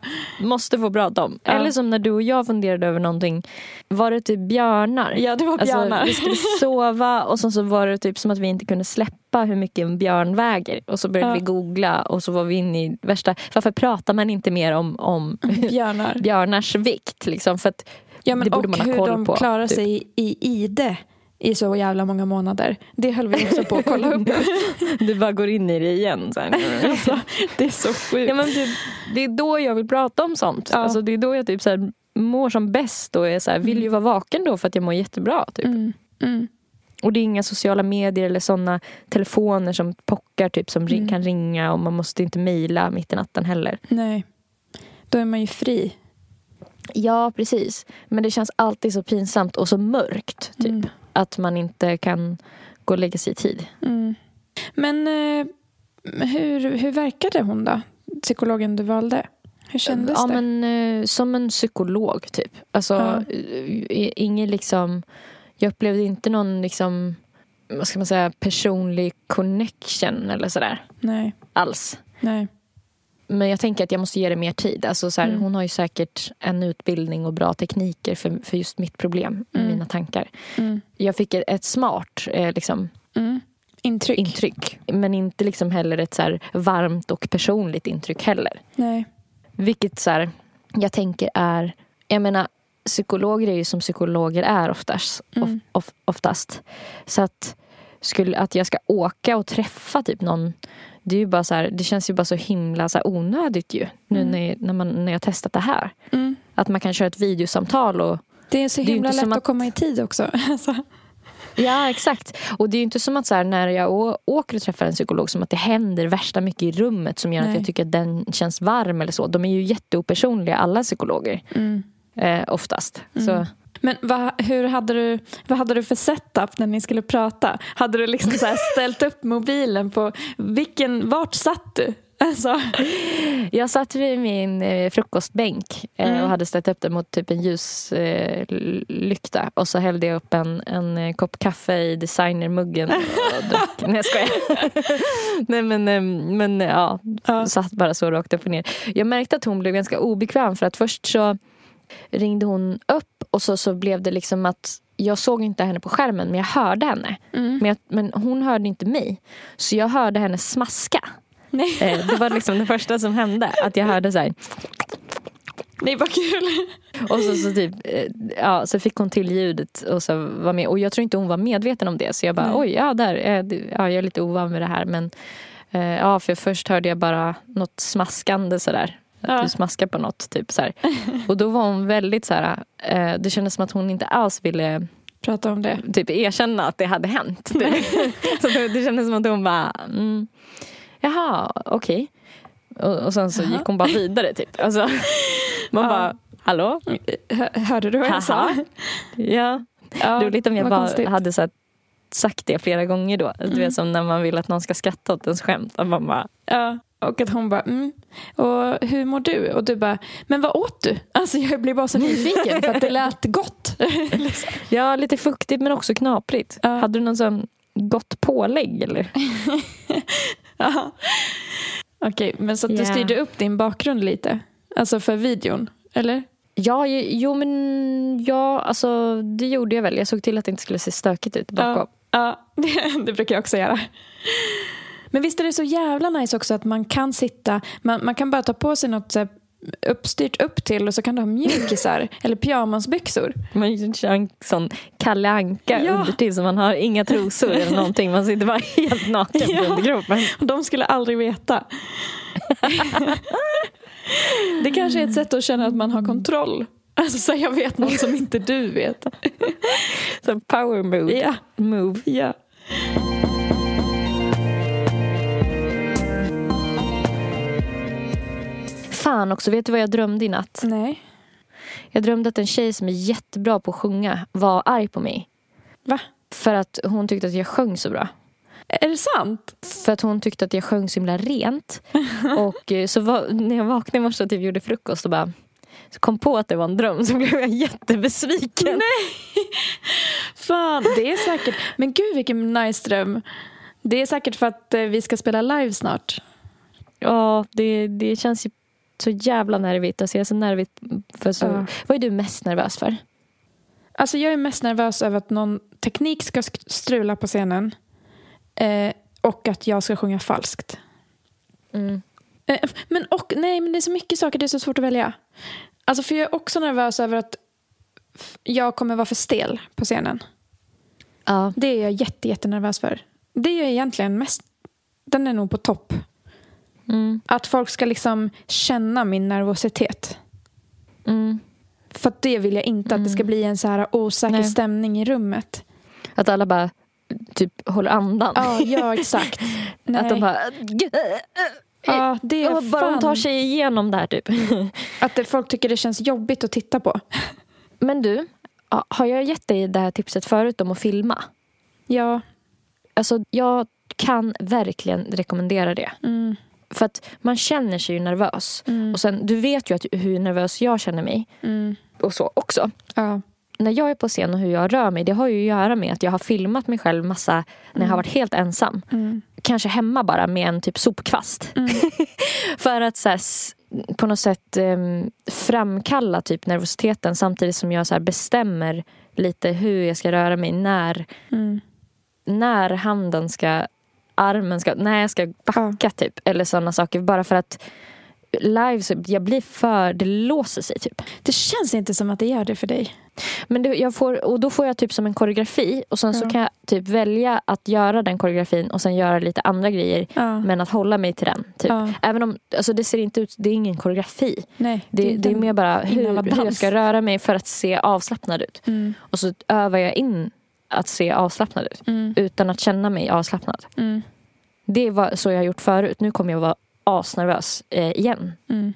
måste få prata om. Ja. Eller som när du och jag funderade över någonting. Var det typ björnar? Ja, det var björnar. Alltså, vi skulle <laughs> sova och sen så var det typ som att vi inte kunde släppa hur mycket en björn väger. Och så började Ja. vi googla och så var vi inne i värsta... Varför pratar man inte mer om, om Björnar. björnars vikt? Liksom? För att Ja, men det borde och man ha hur koll de på, klarar typ. sig i ide i så jävla många månader. Det höll vi också på att kolla upp. <laughs> du bara går in i det igen. Så <laughs> alltså, det är så sjukt. Ja, men typ, det är då jag vill prata om sånt. Ja. Alltså, det är då jag typ så här, mår som bäst och är så här, vill ju vara vaken då för att jag mår jättebra. Typ. Mm. Mm. Och det är inga sociala medier eller såna telefoner som pockar typ som Mm. kan ringa och man måste inte mejla mitt i natten heller. Nej. Då är man ju fri. Ja, precis. Men det känns alltid så pinsamt och så mörkt typ. Att man inte kan gå och lägga sig i tid. Mm. Men eh, hur, hur verkade hon då? Psykologen du valde? Hur kändes ja, det? men eh, som en psykolog typ. Alltså, Ja. eh, ingen liksom... Jag upplevde inte någon liksom, vad ska man säga, personlig connection eller sådär. Nej. Alls. Nej. Men jag tänker att jag måste ge det mer tid. Alltså så här, Mm. Hon har ju säkert en utbildning och bra tekniker för, för just mitt problem, Mm. mina tankar. Mm. Jag fick ett, ett smart eh, liksom, Mm. Intryck? intryck. Men inte liksom heller ett så här varmt och personligt intryck heller. Nej. Vilket så här, jag tänker är... Jag menar, psykologer är ju som psykologer är oftast. Mm. Of, of, oftast. Så att, skulle, att jag ska åka och träffa typ någon det, är ju bara så här, det känns ju bara så himla så här onödigt ju. Nu Mm. när, när, man, när jag testat det här. Mm. Att man kan köra ett videosamtal och Det är så är himla inte lätt att... att- komma i tid också. <laughs> Alltså. Ja, exakt. Och det är ju inte som att så här, när jag åker och träffar en psykolog som att det händer värsta mycket i rummet som gör Nej. att jag tycker att den känns varm eller så. De är ju jätteopersonliga, alla psykologer. Mm. Eh, oftast. Mm. Så, Men vad, hur hade du, vad hade du för setup när ni skulle prata? Hade du liksom så ställt upp mobilen på... Vilken, vart satt du? Alltså, jag satt vid min eh, frukostbänk eh, Mm. och hade ställt upp den mot typ en ljuslykta. Eh, och så hällde jag upp en, en eh, kopp kaffe i designermuggen och drack. Nej, jag skojar. <laughs> Nej, men, eh, men eh, ja, ja. satt bara så rakt upp och ner. Jag märkte att hon blev ganska obekväm för att först så ringde hon upp och så, så blev det liksom att jag såg inte henne på skärmen men jag hörde henne. Mm. Men, jag, men hon hörde inte mig. Så jag hörde henne smaska. Nej. Eh, det var liksom det första som hände. Att jag hörde så här. Nej, vad kul. Och så, så, typ, eh, ja, så fick hon till ljudet och så var med. Och jag tror inte hon var medveten om det. Så jag bara, Nej. oj, ja, där, eh, ja, jag är lite ovan med det här. Men ja, för först hörde jag bara något smaskande sådär. Att Ja. du smaskar på något. Typ, så här. Och då var hon väldigt så här, eh, det kändes som att hon inte alls ville Prata om det. typ erkänna att det hade hänt. <laughs> Typ. så det, det kändes som att hon bara, mm, jaha, okej. Och, och sen så Jaha. gick hon bara vidare typ. Alltså, man Ja. bara, hallå? Hör, hörde du vad jag sa? Ja, Ja, roligt om jag bara konstigt. hade så här, sagt det flera gånger då. Du Mm. vet som när man vill att någon ska skratta åt ens skämt. Att man bara, Ja, och att hon bara, mm. och hur mår du? Och du bara, men vad åt du? Alltså jag blir bara så nyfiken för att det lät gott. <laughs> Ja, lite fuktigt men också knaprigt. Ja. Hade du någon sån gott pålägg eller? <laughs> Ja. Okej, men så att du Ja. styrde upp din bakgrund lite? Alltså för videon, eller? Ja, jo men ja, alltså det gjorde jag väl. Jag såg till att det inte skulle se stökigt ut bakom. Ja, det, <laughs> det brukar jag också göra. Men visst är det så jävla nice också att man kan sitta, man, man kan bara ta på sig något så uppstyrt upp till och så kan du ha mjukisar <laughs> eller pyjamasbyxor. Man kör en sån Kalle Anka Ja. undertill så man har inga trosor eller någonting. Man sitter bara helt naken Ja. på underkroppen. Och de skulle aldrig veta. <laughs> Det kanske är ett sätt att känna att man har kontroll. Alltså så jag vet något som inte du vet. <laughs> Så power move. Ja. move. ja. Fan också, vet du vad jag drömde i natt? Nej. Jag drömde att en tjej som är jättebra på att sjunga var arg på mig. Va? För att hon tyckte att jag sjöng så bra. Är det sant? För att hon tyckte att jag sjöng så himla rent. <laughs> Och eh, så var, när jag vaknade i morse och typ gjorde frukost och bara så kom på att det var en dröm så blev jag jättebesviken. <laughs> Fan, det är säkert. Men gud vilken nice dröm. Det är säkert för att eh, vi ska spela live snart. Ja, det, det känns ju så jävla nervigt. Alltså jag är så nervigt för så... Ja. Vad är du mest nervös för? Alltså jag är mest nervös över att någon teknik ska sk- strula på scenen. Eh, och att jag ska sjunga falskt. Mm. Eh, men och, nej, men det är så mycket saker, det är så svårt att välja. Alltså för jag är också nervös över att jag kommer vara för stel på scenen. Ja. Det är jag jätte, jättenervös för. Det är jag egentligen mest, den är nog på topp. Mm. Att folk ska liksom känna min nervositet. Mm. För det vill jag inte, att det ska bli en så här osäker Nej. stämning i rummet. Att alla bara, typ håller andan. Ja, ja exakt. <laughs> Att de bara... ja, det är bara de fan tar sig igenom det här typ. <laughs> att det, folk tycker det känns jobbigt att titta på. Men du, har jag gett dig det här tipset förut om att filma? Ja. Alltså, jag kan verkligen rekommendera det. Mm. För att man känner sig ju nervös. Mm. Och sen, du vet ju att, hur nervös jag känner mig. Mm. Och så också. Ja. När jag är på scen och hur jag rör mig, det har ju att göra med att jag har filmat mig själv massa när jag har varit helt ensam. Mm. Kanske hemma bara med en typ sopkvast. Mm. <laughs> För att så här, på något sätt em, framkalla typ nervositeten samtidigt som jag så här, bestämmer lite hur jag ska röra mig. När, Mm. när handen ska, armen ska, när jag ska backa typ. Eller sådana saker. Bara för att live, så jag blir för, det låser sig typ. Det känns inte som att det gör det för dig. Men det, jag får, och då får jag typ som en koreografi och sen så Ja. kan jag typ välja att göra den koreografin och sen göra lite andra grejer. Ja. Men att hålla mig till den. Typ. Ja. Även om alltså det ser inte ut, det är ingen koreografi. Nej, Det, det, är en mer bara hur, hur jag ska röra mig för att se avslappnad ut. Mm. Och så övar jag in att se avslappnad ut. Mm. Utan att känna mig avslappnad. Mm. Det var så jag har gjort förut. Nu kommer jag vara asnervös eh, igen Mm.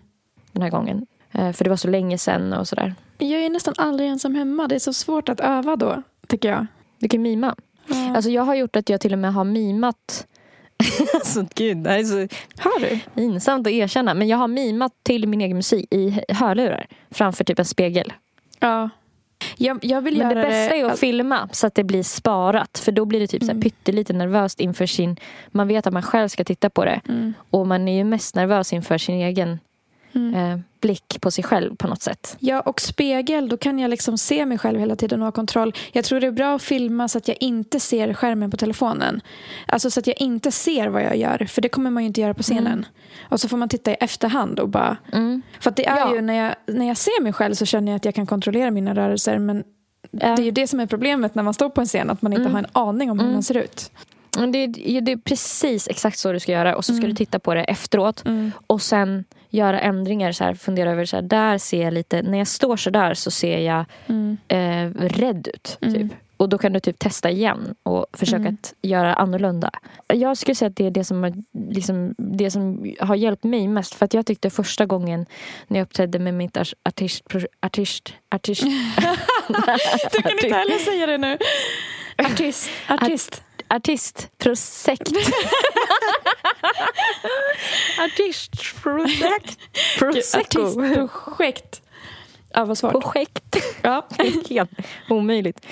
den här gången. Eh, för det var så länge sedan och sådär. Jag är nästan aldrig ensam hemma. Det är så svårt att öva då, tycker jag. Du kan mima. Ja. Alltså jag har gjort att jag till och med har mimat <laughs> Alltså gud, det här är så har du? pinsamt att erkänna. Men jag har mimat till min egen musik i hörlurar. Framför typ en spegel. Ja. Jag, jag vill Men det göra bästa är att all- filma så att det blir sparat. För då blir det typ så här Mm. pyttelite nervöst inför sin... Man vet att man själv ska titta på det. Mm. Och man är ju mest nervös inför sin egen Mm. eh, blick på sig själv på något sätt. Ja, och spegel, då kan jag liksom se mig själv hela tiden och ha kontroll. Jag tror det är bra att filma så att jag inte ser skärmen på telefonen. Alltså så att jag inte ser vad jag gör, för det kommer man ju inte göra på scenen. Och så får man titta i efterhand och bara... Mm. För det är Ja. ju när jag, när jag ser mig själv så känner jag att jag kan kontrollera mina rörelser, men det är ju det som är problemet när man står på en scen, att man inte Mm. har en aning om hur Mm. man ser ut. Det, är- det är precis exakt så du ska göra. Och så ska Mm. du titta på det efteråt. Och sen göra ändringar. Så här, fundera över, så här, där ser jag lite... När jag står så där så ser jag Mm. eh, rädd ut. Mm. Typ. Och då kan du typ testa igen och försöka Mm. att göra annorlunda. Jag skulle säga att det är det som, har, liksom, det som har hjälpt mig mest. För att jag tyckte första gången när jag uppträdde med mitt artist... artist, artist <laughs> Du kan inte heller säga det nu. <laughs> Artist. Artist. Artistprojekt. <laughs> Artistprojekt. Artistprojekt. Ja, vad svårt. Projekt. Ja. <laughs> Helt omöjligt.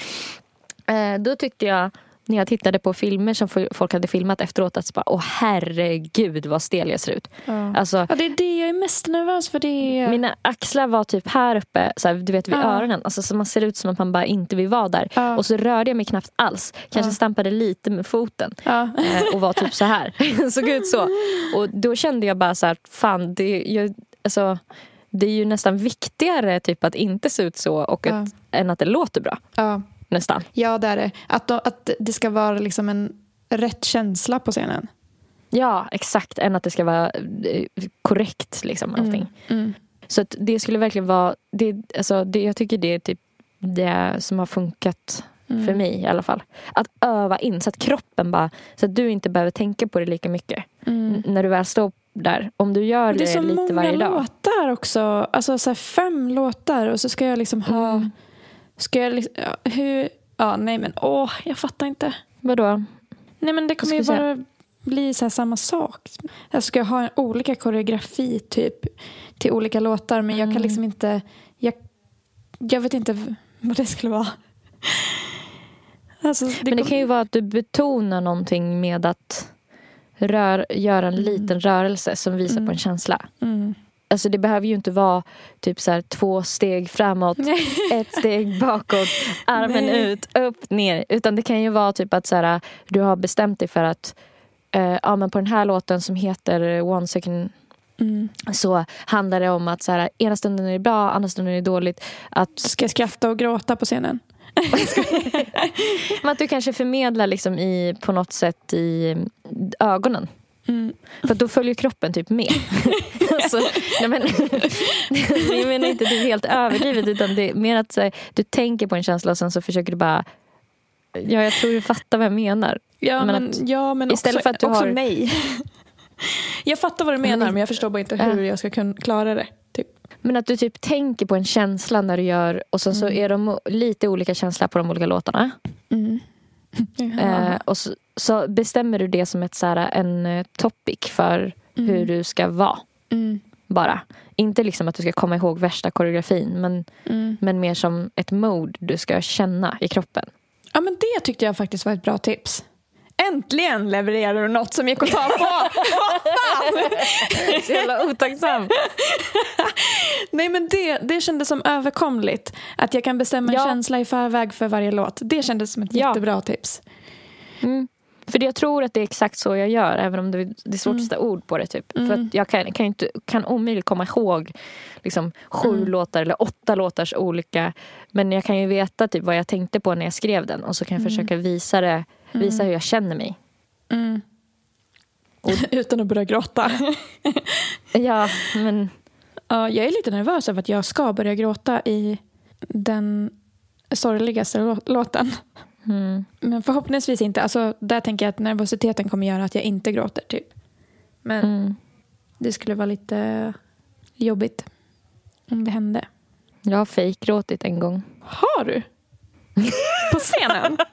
Eh, då tyckte jag, när jag tittade på filmer som fo- folk hade filmat efteråt, att bara, åh herregud vad stel jag ser ut. Ja. Alltså, ja, det är det jag är mest nervös för. Det är... mina axlar var typ här uppe, så här, du vet vid Ja. öronen. Alltså, så man ser ut som att man bara inte vill vara där. Ja. Och så rörde jag mig knappt alls. Kanske Ja. stampade lite med foten. Ja. eh, och var typ så här. <laughs> Såg ut så. Och då kände jag bara så här, fan det, jag, alltså, det är ju nästan viktigare typ att inte se ut så och Ja. att, än att det låter bra. Nästan. ja, det är det. Att, då, att det ska vara liksom en rätt känsla på scenen. Ja, exakt. Än att det ska vara eh, korrekt liksom allting. Mm. Så att det skulle verkligen vara, det, alltså, det, jag tycker det är typ det som har funkat Mm. för mig i alla fall. Att öva in så att kroppen bara, så att du inte behöver tänka på det lika mycket. Mm. När du väl står där. Om du gör Det det, är så lite många varje dag. låtar också. Alltså så fem låtar och så ska jag liksom ha... Mm. Ska jag liksom, ja, hur... Ja, nej men åh, jag fattar inte. Vadå? Nej men det kommer ju bara bli så här samma sak. Jag ska ha en olika koreografi typ till olika låtar men jag kan Mm. liksom inte... Jag, jag vet inte vad det skulle vara. <laughs> Alltså, det Men det kom- kan ju vara att du betonar någonting med att rör, göra en liten rörelse som visar Mm. på en känsla. Mm. Alltså det behöver ju inte vara typ så här, två steg framåt, ett steg bakåt, armen Nej. ut, upp, ner. Utan det kan ju vara typ att så här, du har bestämt dig för att eh, ja, men på den här låten som heter One second Mm. så handlar det om att så här, ena stunden är det bra, andra stunden är det dåligt. Att, Ska jag skratta och gråta på scenen? <laughs> men att du kanske förmedlar liksom i, på något sätt i ögonen. Mm. För att då följer kroppen typ med. <laughs> alltså, nej men, <laughs> jag menar inte det är helt överdrivet utan det är mer att här, du tänker på en känsla och sen så försöker du bara Ja, jag tror du fattar vad jag menar. Ja, Men att ja, men istället också, för att du också har- nej. Jag fattar vad du menar, Men- men jag förstår bara inte Ja. hur jag ska kunna klara det. Typ. Men att du typ tänker på en känsla när du gör och sen så är de lite olika känsla på de olika låtarna. Mm. <laughs> Eh, och så, så bestämmer du det som ett, så här, en eh, topic för hur du ska vara. Mm. Bara. Inte liksom att du ska komma ihåg värsta koreografin men, Mm. men mer som ett mode du ska känna i kroppen. Ja, men det tyckte jag faktiskt var ett bra tips. Äntligen levererar du något som gick att ta på. <laughs> Vad fan! Så jävla otacksam. <laughs> Nej, men det, det kändes som överkomligt. Att jag kan bestämma en Ja. känsla i förväg för varje låt. Det kändes som ett Ja. jättebra tips. Mm. För jag tror att det är exakt så jag gör även om det, det är svårt att sätta ord på det. Typ. För att jag kan, kan, inte, kan omöjligt komma ihåg liksom, sju låtar eller åtta låtars olika. Men jag kan ju veta typ, vad jag tänkte på när jag skrev den och så kan jag försöka visa, det, visa hur jag känner mig. Mm. <laughs> Utan att börja gråta. <laughs> Ja, men Ja, jag är lite nervös över att jag ska börja gråta i den sorgligaste lå- låten. Mm, Men förhoppningsvis inte. Alltså, där tänker jag att nervositeten kommer göra att jag inte gråter. typ. Men mm. det skulle vara lite jobbigt om det hände. jag har fejkgråtit en gång. Har du? På scenen? <laughs>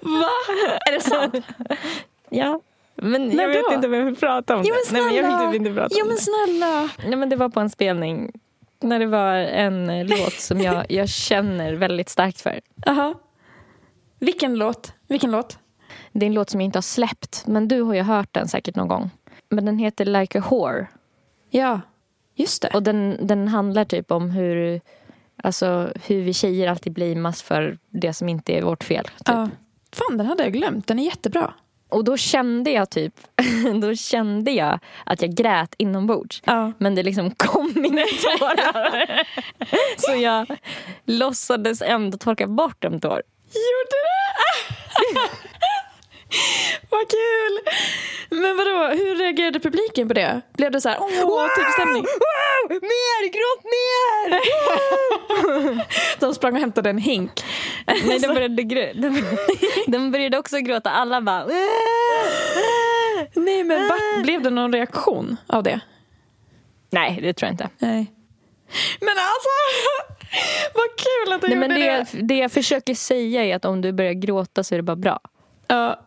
Va? Är det sant? <laughs> Ja. Men När jag vet inte om jag vill prata om Jo, det. Nej, men jag snälla. vill inte prata Jo om men det. snälla. Nej, men det var på en spelning när det var en eh, låt som jag, jag känner väldigt starkt för. Aha. Vilken låt? Vilken låt? Det är en låt som jag inte har släppt, men du har ju hört den säkert någon gång. Men den heter Like a Whore. Ja, just det. Och den, den handlar typ om hur, alltså, hur vi tjejer alltid blamas för det som inte är vårt fel. Typ. Ja. Fan, den hade jag glömt. Den är jättebra. Och då kände jag typ, <laughs> då kände jag att jag grät inombords. Ja. Men det liksom kom <laughs> inga tårar. <laughs> Så jag låtsades ändå torka bort en tår. Gjorde det? <laughs> Vad kul! Men vadå, hur reagerade publiken på det? Blev det så här, åh, typ stämning? Wow! Mer! Gråt mer! <laughs> De sprang och hämtade en hink. Nej, de <laughs> började, de, de började också gråta. Alla bara... Nej, men vart, blev det någon reaktion av det? Nej, det tror jag inte. Nej. Men alltså, <laughs> vad kul att du Nej, gjorde men det, det. jag- det jag försöker säga är att om du börjar gråta så är det bara bra. Ja.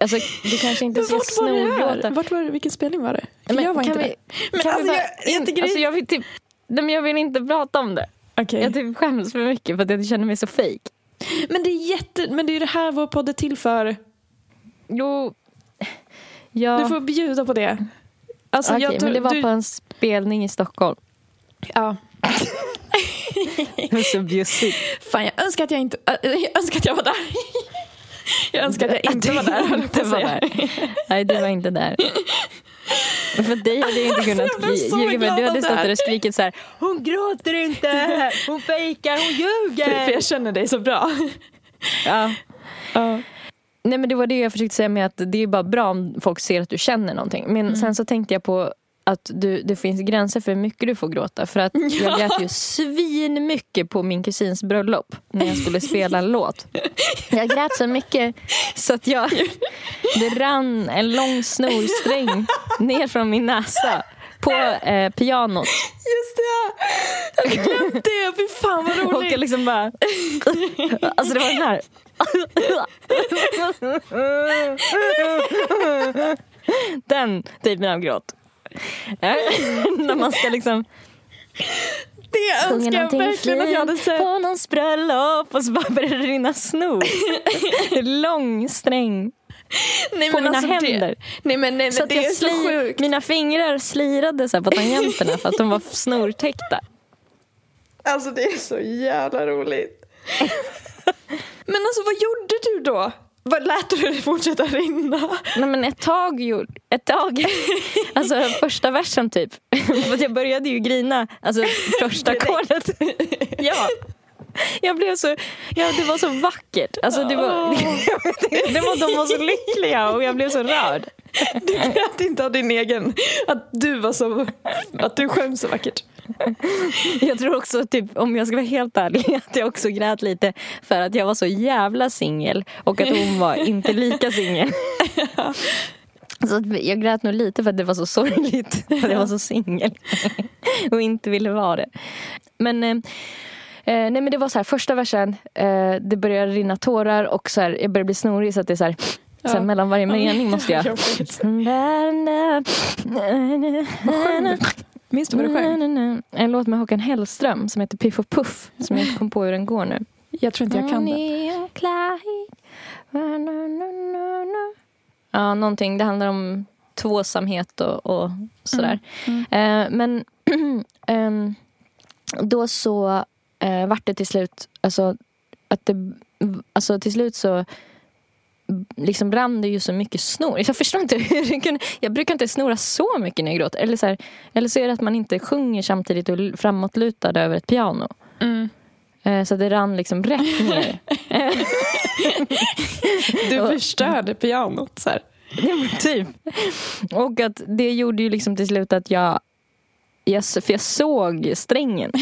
Alltså, du kanske inte ska snorgråta. Vart var det? Vilken spelning var det? För Men jag var inte vi- där. Men kan vi alltså, bara jag, jag in- tycker alltså, det... jag vill typ... Nej, men jag vill inte prata om det. Okej. Jag typ skäms för mycket för att jag känner mig så fake. Men det är jätte... Men det är det här vår podd är till för. Jo... Ja, Du får bjuda på det. Alltså, okej, jag, men det var du, på en spelning i Stockholm. Ja. <laughs> Så bjussigt. Fan, jag önskar att jag inte... Jag önskar att jag var där. <laughs> Jag önskar att jag inte var där. inte var där. Nej, du var inte där. För dig hade jag inte <laughs> kunnat jag blev så ljuga. för Du hade stått där och skrikit så här. Hon gråter inte! Hon fejkar, hon För ljuger! jag känner dig så bra. Ja. Ja. Nej men det var det jag försökte säga med att det är bara bra om folk ser att du känner någonting. Men Mm. sen så tänkte jag på att du, det finns gränser för hur mycket du får gråta. För att <laughs> jag grät ju svin mycket på min kusins bröllop när jag skulle spela en låt. Jag grät så mycket så att jag, <laughs> det rann en lång snorsträng ner från min näsa på eh, pianot. Just det! Jag glömt det. Fy fan vad Och roligt. jag liksom bara... Alltså det var den här. <laughs> Den typen av gråt. Eh, <laughs> När man ska liksom Det önskar jag verkligen att jag hade sett. på någons bröllop och så bara börjar det rinna snor. <laughs> Lång sträng Nej, på mina alltså, det- händer. Nej men, nej, Så men att det jag är så sjukt. mina fingrar slirade så på tangenterna för att de var snortäckta. Alltså det är så jävla roligt. men alltså vad gjorde du då? Vad lät du det fortsätta rinna? Nej men ett tag ju, ett tag. <laughs> Alltså första versen typ. <laughs> För jag började ju grina, alltså första ackordet. <laughs> Ja. Jag blev så, ja det var så vackert. Alltså det var, inte, det var, de var så lyckliga och jag blev så rörd. Du grät inte av din egen, att du var så, att du sjöng så vackert. Jag tror också, typ, om jag ska vara helt ärlig, <laughs> att jag också grät lite för att jag var så jävla singel och att hon var inte lika singel. <laughs> Så att jag grät nog lite för att det var så sorgligt <laughs> att jag var så singel och inte ville vara det. Men, eh, nej, men det var så här, första versen, eh, det började rinna tårar och så här, jag började bli snorig så att det är så här, Ja. Sen mellan varje mening måste jag... <laughs> Minns du vad du sjöng? En låt med Håkan Hellström som heter Piff och Puff som jag inte kom på hur den går nu. Jag tror inte jag kan den. Ja, någonting. Det handlar om tvåsamhet och, och sådär. Mm. Eh, men <clears throat> ehm, då så eh, vart det till slut, alltså att det, alltså till slut så liksom brann det ju så mycket snor. Jag förstår inte <laughs> hur det kunde, jag brukar inte snora så mycket när jag gråter. Eller så, här, eller så är det att man inte sjunger samtidigt och framåtlutad över ett piano. Mm. Eh, så det rann liksom rätt ner. <laughs> <laughs> Du förstörde pianot. Så här. Ja, typ. Och att det gjorde ju liksom till slut att jag, jag för jag såg strängen. <laughs>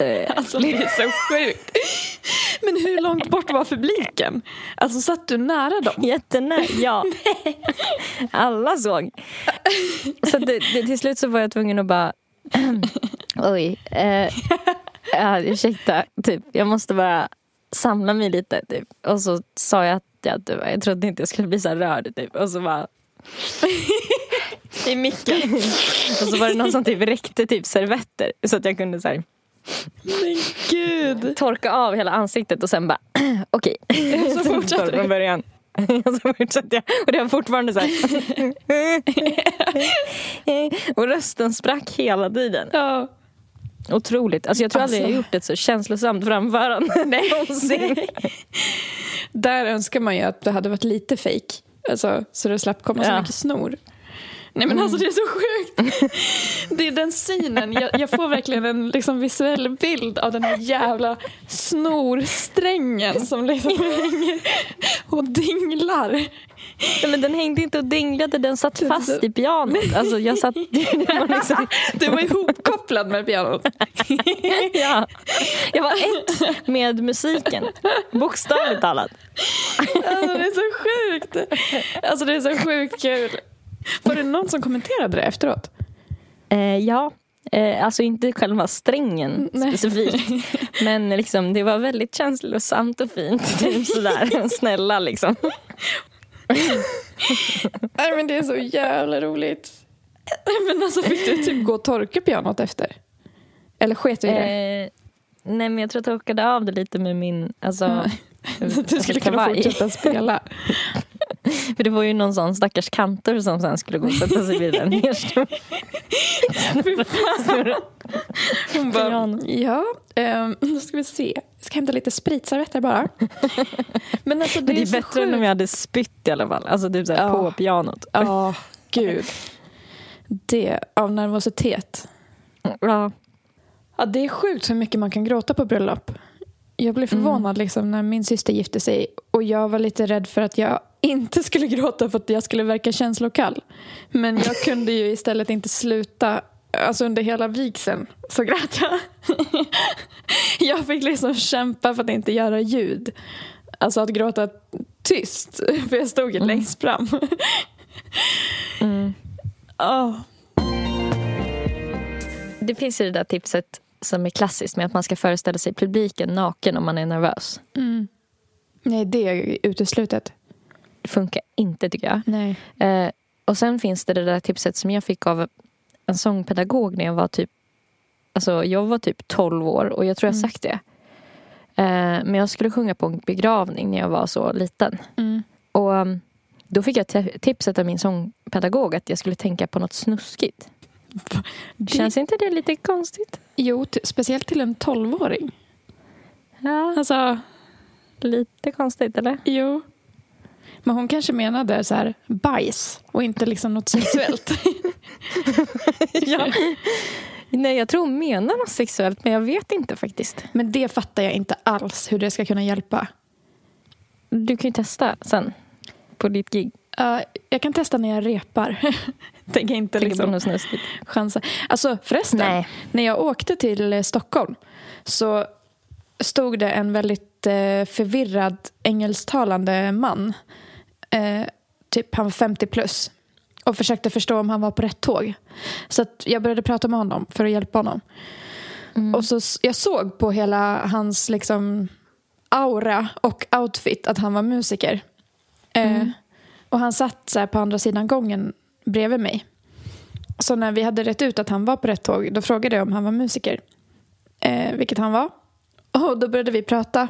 Eh, Alltså det är så sjukt. <laughs> Men hur långt bort var publiken? Alltså satt du nära dem? Jättenära, <laughs> ja. Alla såg. Så det, det, till slut så var jag tvungen att bara... <clears throat> Oj. Eh, ja, ursäkta, typ. Jag måste bara samla mig lite. Typ. Och så sa jag att jag, jag trodde inte jag skulle bli så rörd. Typ. Och så bara... I micken. <laughs> Och så var det någon som typ räckte typ servetter så att jag kunde så här, Men gud. torka av hela ansiktet och sen bara <clears throat> okej. Så <laughs> fortsatte från du. början. <laughs> Och så fortsatte jag. Och det var fortfarande så här. och rösten sprack hela tiden. Ja. Otroligt. Alltså jag tror aldrig jag Alltså. har gjort ett så känslosamt framförande någonsin. Där önskar man ju att det hade varit lite fake. Alltså, så det slapp komma så Ja. mycket snor. Nej men alltså det är så sjukt. <laughs> Det är den synen. Jag, jag får verkligen en liksom, visuell bild av den här jävla snorsträngen som liksom hänger och dinglar. Ja, men den hängde inte och dinglade, den satt fast i pianot. Alltså jag satt... <laughs> <laughs> Var liksom, Du var ihopkopplad med pianot. ja. Jag var ett med musiken. Bokstavligt talat. Alltså det är så sjukt. Alltså det är så sjukt kul. <laughs> Var det någon som kommenterade det efteråt? Eh, ja, eh, alltså inte själva strängen Nej. specifikt. <laughs> Men liksom, det var väldigt känslosamt och fint. Typ sådär. <laughs> Snälla liksom. Nej men det är så jävla roligt. Men alltså fick du typ gå och torka pianot efter? Eller sket du i det? Eh, nej men jag tror att jag torkade av det lite med min... Alltså, Så att du skulle kunna fortsätta spela? För det var ju någon sån stackars kantor som sen skulle gå och sätta sig vid den nedstå. Hon bara, ja, um, ska vi se. Jag ska hämta lite spritservetter bara. Men alltså det, Men det är så bättre än om jag hade spytt i alla fall. Alltså typ såhär Ja. på pianot. Ja, gud. Det, av nervositet. Ja. Ja, det är sjukt hur mycket man kan gråta på bröllop. Jag blev förvånad liksom, när min syster gifte sig och jag var lite rädd för att jag inte skulle gråta för att jag skulle verka känslokall. Men jag kunde ju istället inte sluta. Alltså under hela vigseln så grät jag. <laughs> Jag fick liksom kämpa för att inte göra ljud. Alltså att gråta tyst, <laughs> för jag stod ju längst fram. <laughs> Mm. Åh. Det finns ju det där tipset som är klassiskt med att man ska föreställa sig publiken naken om man är nervös. Mm. Nej, det är uteslutet. Funkar inte tycker jag. Nej. Eh, och sen finns det det där tipset som jag fick av en sångpedagog när jag var typ Alltså jag var typ 12 år och jag tror jag Mm. sagt det. Eh, men jag skulle sjunga på en begravning när jag var så liten. Mm. Och um, då fick jag tipset av min sångpedagog att jag skulle tänka på något snuskigt. Det- Känns inte det lite konstigt? Jo, speciellt till en tolvåring. Ja, Alltså, lite konstigt eller? jo. Men hon kanske menade så här bajs och inte liksom något sexuellt. <laughs> ja. Nej, jag tror hon menar något sexuellt men jag vet inte faktiskt. Men det fattar jag inte alls hur det ska kunna hjälpa. Du kan ju testa sen på ditt gig. Uh, jag kan testa när jag repar. <laughs> Tänker inte liksom chansa. Alltså förresten, Nej. när jag åkte till eh, Stockholm så stod det en väldigt eh, förvirrad engelsktalande man. Eh, typ han var 50 plus. Och försökte förstå om han var på rätt tåg. Så jag började prata med honom för att hjälpa honom. Och så jag såg på hela hans liksom aura och outfit att han var musiker. Eh, och han satt så på andra sidan gången bredvid mig. Så när vi hade rätt ut att han var på rätt tåg då frågade jag om han var musiker. Eh, vilket han var. Och då började vi prata.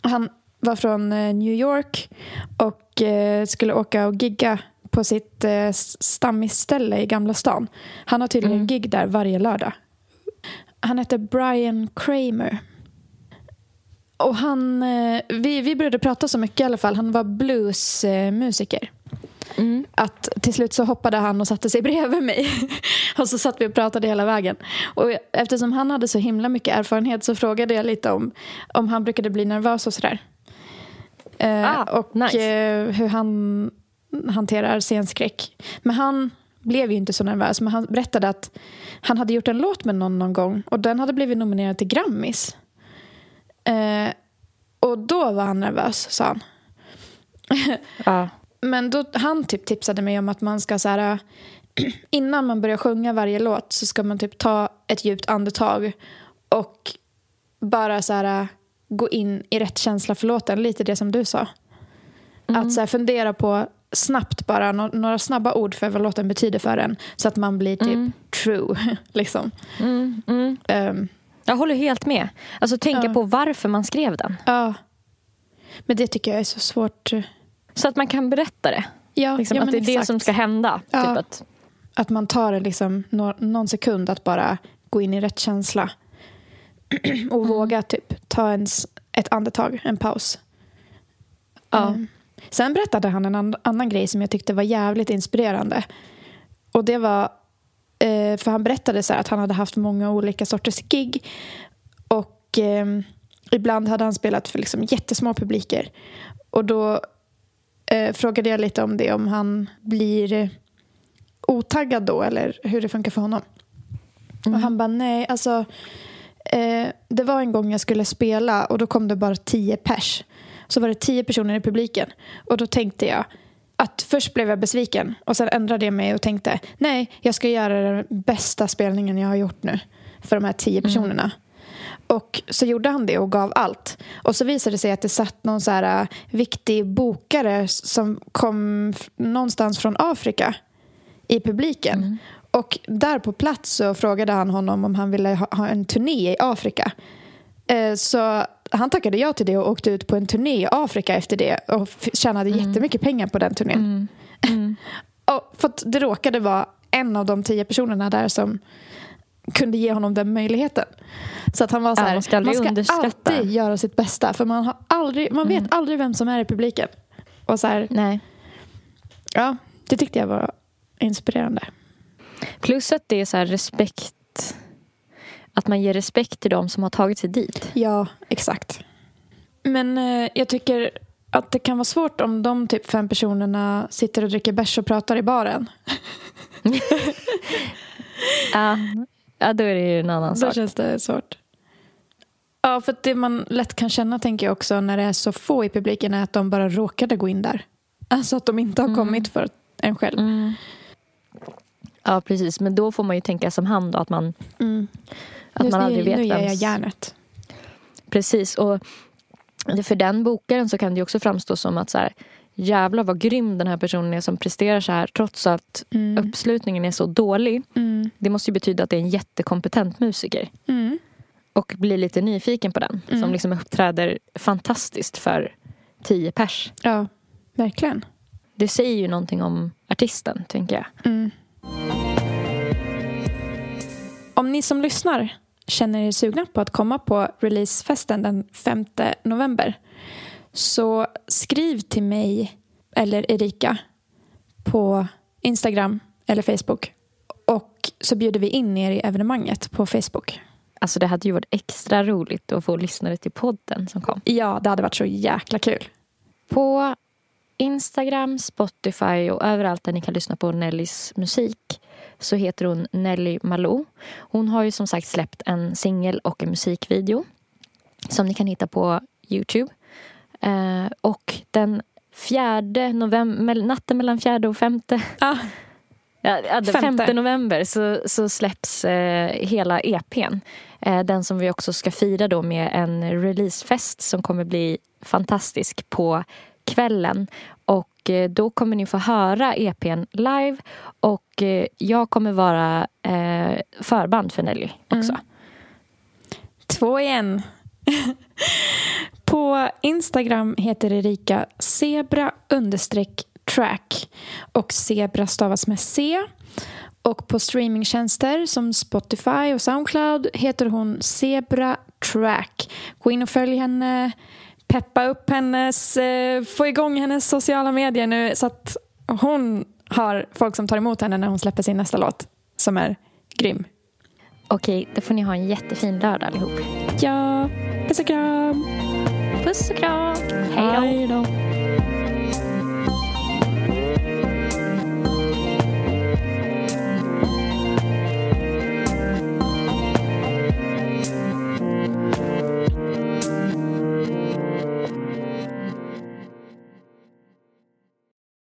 Han var från eh, New York och eh, skulle åka och gigga på sitt eh, stammisställe i Gamla stan. Han har tydligen gig där varje lördag. Han heter Brian Kramer. Och han, vi, vi började prata så mycket i alla fall. Han var bluesmusiker. Mm. Att till slut så hoppade han och satte sig <laughs> bredvid mig. och så satt vi och pratade hela vägen. Och eftersom han hade så himla mycket erfarenhet så frågade jag lite om, om han brukade bli nervös och sådär. Eh, Ah, och nice. eh, hur han hanterar scenskräck. Men han blev ju inte så nervös. Men han berättade att han hade gjort en låt med någon någon gång och den hade blivit nominerad till Grammis. Eh, och då var han nervös, sa han. <laughs> Ja. Men då, han typ tipsade mig om att man ska så här, <clears throat> innan man börjar sjunga varje låt så ska man typ ta ett djupt andetag och bara så här, gå in i rätt känsla för låten. Lite det som du sa. Att så här, fundera på snabbt bara nå- några snabba ord för vad låten betyder för en. Så att man blir typ true. <laughs> liksom. Mm, mm. Ehm, Jag håller helt med. Alltså tänka Ja. på varför man skrev den. ja. Men det tycker jag är så svårt. Så att man kan berätta det. Ja, Liksom, ja, att det är det exakt. som ska hända. Ja. Typ att, Att man tar det liksom nå- någon sekund att bara gå in i rätt känsla. <clears throat> och våga typ ta en, ett andetag, en paus. Ja. Mm. Sen berättade han en an- annan grej som jag tyckte var jävligt inspirerande. Och det var, eh, för han berättade så här att han hade haft många olika sorters gig. Och ehm, ibland hade han spelat för liksom jättesmå publiker. Och då eh, frågade jag lite om det, om han blir eh, otaggad då eller hur det funkar för honom. Och han bara nej, alltså eh, det var en gång jag skulle spela och då kom det bara tio pers. Så var det tio personer i publiken och då tänkte jag att först blev jag besviken och sen ändrade jag mig och tänkte nej, jag ska göra den bästa spelningen jag har gjort nu för de här tio personerna. Och så gjorde han det och gav allt. Och så visade det sig att det satt någon så här äh, viktig bokare som kom någonstans från Afrika i publiken. Och där på plats så frågade han honom om han ville ha, ha en turné i Afrika. Eh, så han tackade ja till det och åkte ut på en turné i Afrika efter det och tjänade jättemycket pengar på den turnén. <laughs> och för att det råkade vara en av de tio personerna där som kunde ge honom den möjligheten. Så att han var så Ja, här, man ska aldrig underskatta. alltid göra sitt bästa för man, har aldrig, man vet aldrig vem som är i publiken. Och så här, nej. ja, det tyckte jag var inspirerande. Plus att det är så här respekt. Att man ger respekt till de som har tagit sig dit. Ja, exakt. Men eh, jag tycker att det kan vara svårt om de typ fem personerna sitter och dricker bärs och pratar i baren. <laughs> Ja, ja då är det ju en annan Då sak. känns det svårt. Ja, för att det man lätt kan känna tänker jag också när det är så få i publiken är att de bara råkade gå in där. Alltså att de inte har kommit för en själv. Mm. Ja, precis. Men då får man ju tänka som han då. Att man, Mm. att Nu- man aldrig nu, vet Nu ger jag vems... järnet. Precis. Och för den bokaren så kan det ju också framstå som att så här, jävlar vad grym den här personen är som presterar så här trots att Mm. uppslutningen är så dålig. Mm. Det måste ju betyda att det är en jättekompetent musiker. Mm. Och blir lite nyfiken på den. Mm. Som liksom uppträder fantastiskt för tio pers. Ja, verkligen. Det säger ju någonting om artisten, tänker jag. Om ni som lyssnar känner er sugna på att komma på releasefesten den 5 november så skriv till mig eller Erika på Instagram eller Facebook och så bjuder vi in er i evenemanget på Facebook. Alltså det hade ju varit extra roligt att få lyssnare till podden som kom. Ja, det hade varit så jäkla kul. På Instagram, Spotify och överallt där ni kan lyssna på Nellys musik så heter hon Nelly Malou. Hon har ju som sagt släppt en singel och en musikvideo som ni kan hitta på Youtube. Eh, och den fjärde november, natten mellan fjärde och femte Ah, <laughs> Ja, den Femte. femte november så, så släpps eh, hela EPn. Eh, den som vi också ska fira då med en releasefest som kommer bli fantastisk på kvällen. Och eh, då kommer ni få höra EPn live och eh, jag kommer vara eh, förband för Nelly också. Mm. Två igen. <laughs> På Instagram heter Erika zebra understreck track och zebra stavas med C. Och på streamingtjänster som Spotify och Soundcloud heter hon Zebra Track. Gå in och följ henne, peppa upp hennes, eh, få igång hennes sociala medier nu så att hon har folk som tar emot henne när hon släpper sin nästa låt som är grym. Okej, då får ni ha en jättefin lördag allihop. Ja, puss och kram! Puss och kram! Hej då! Hej då.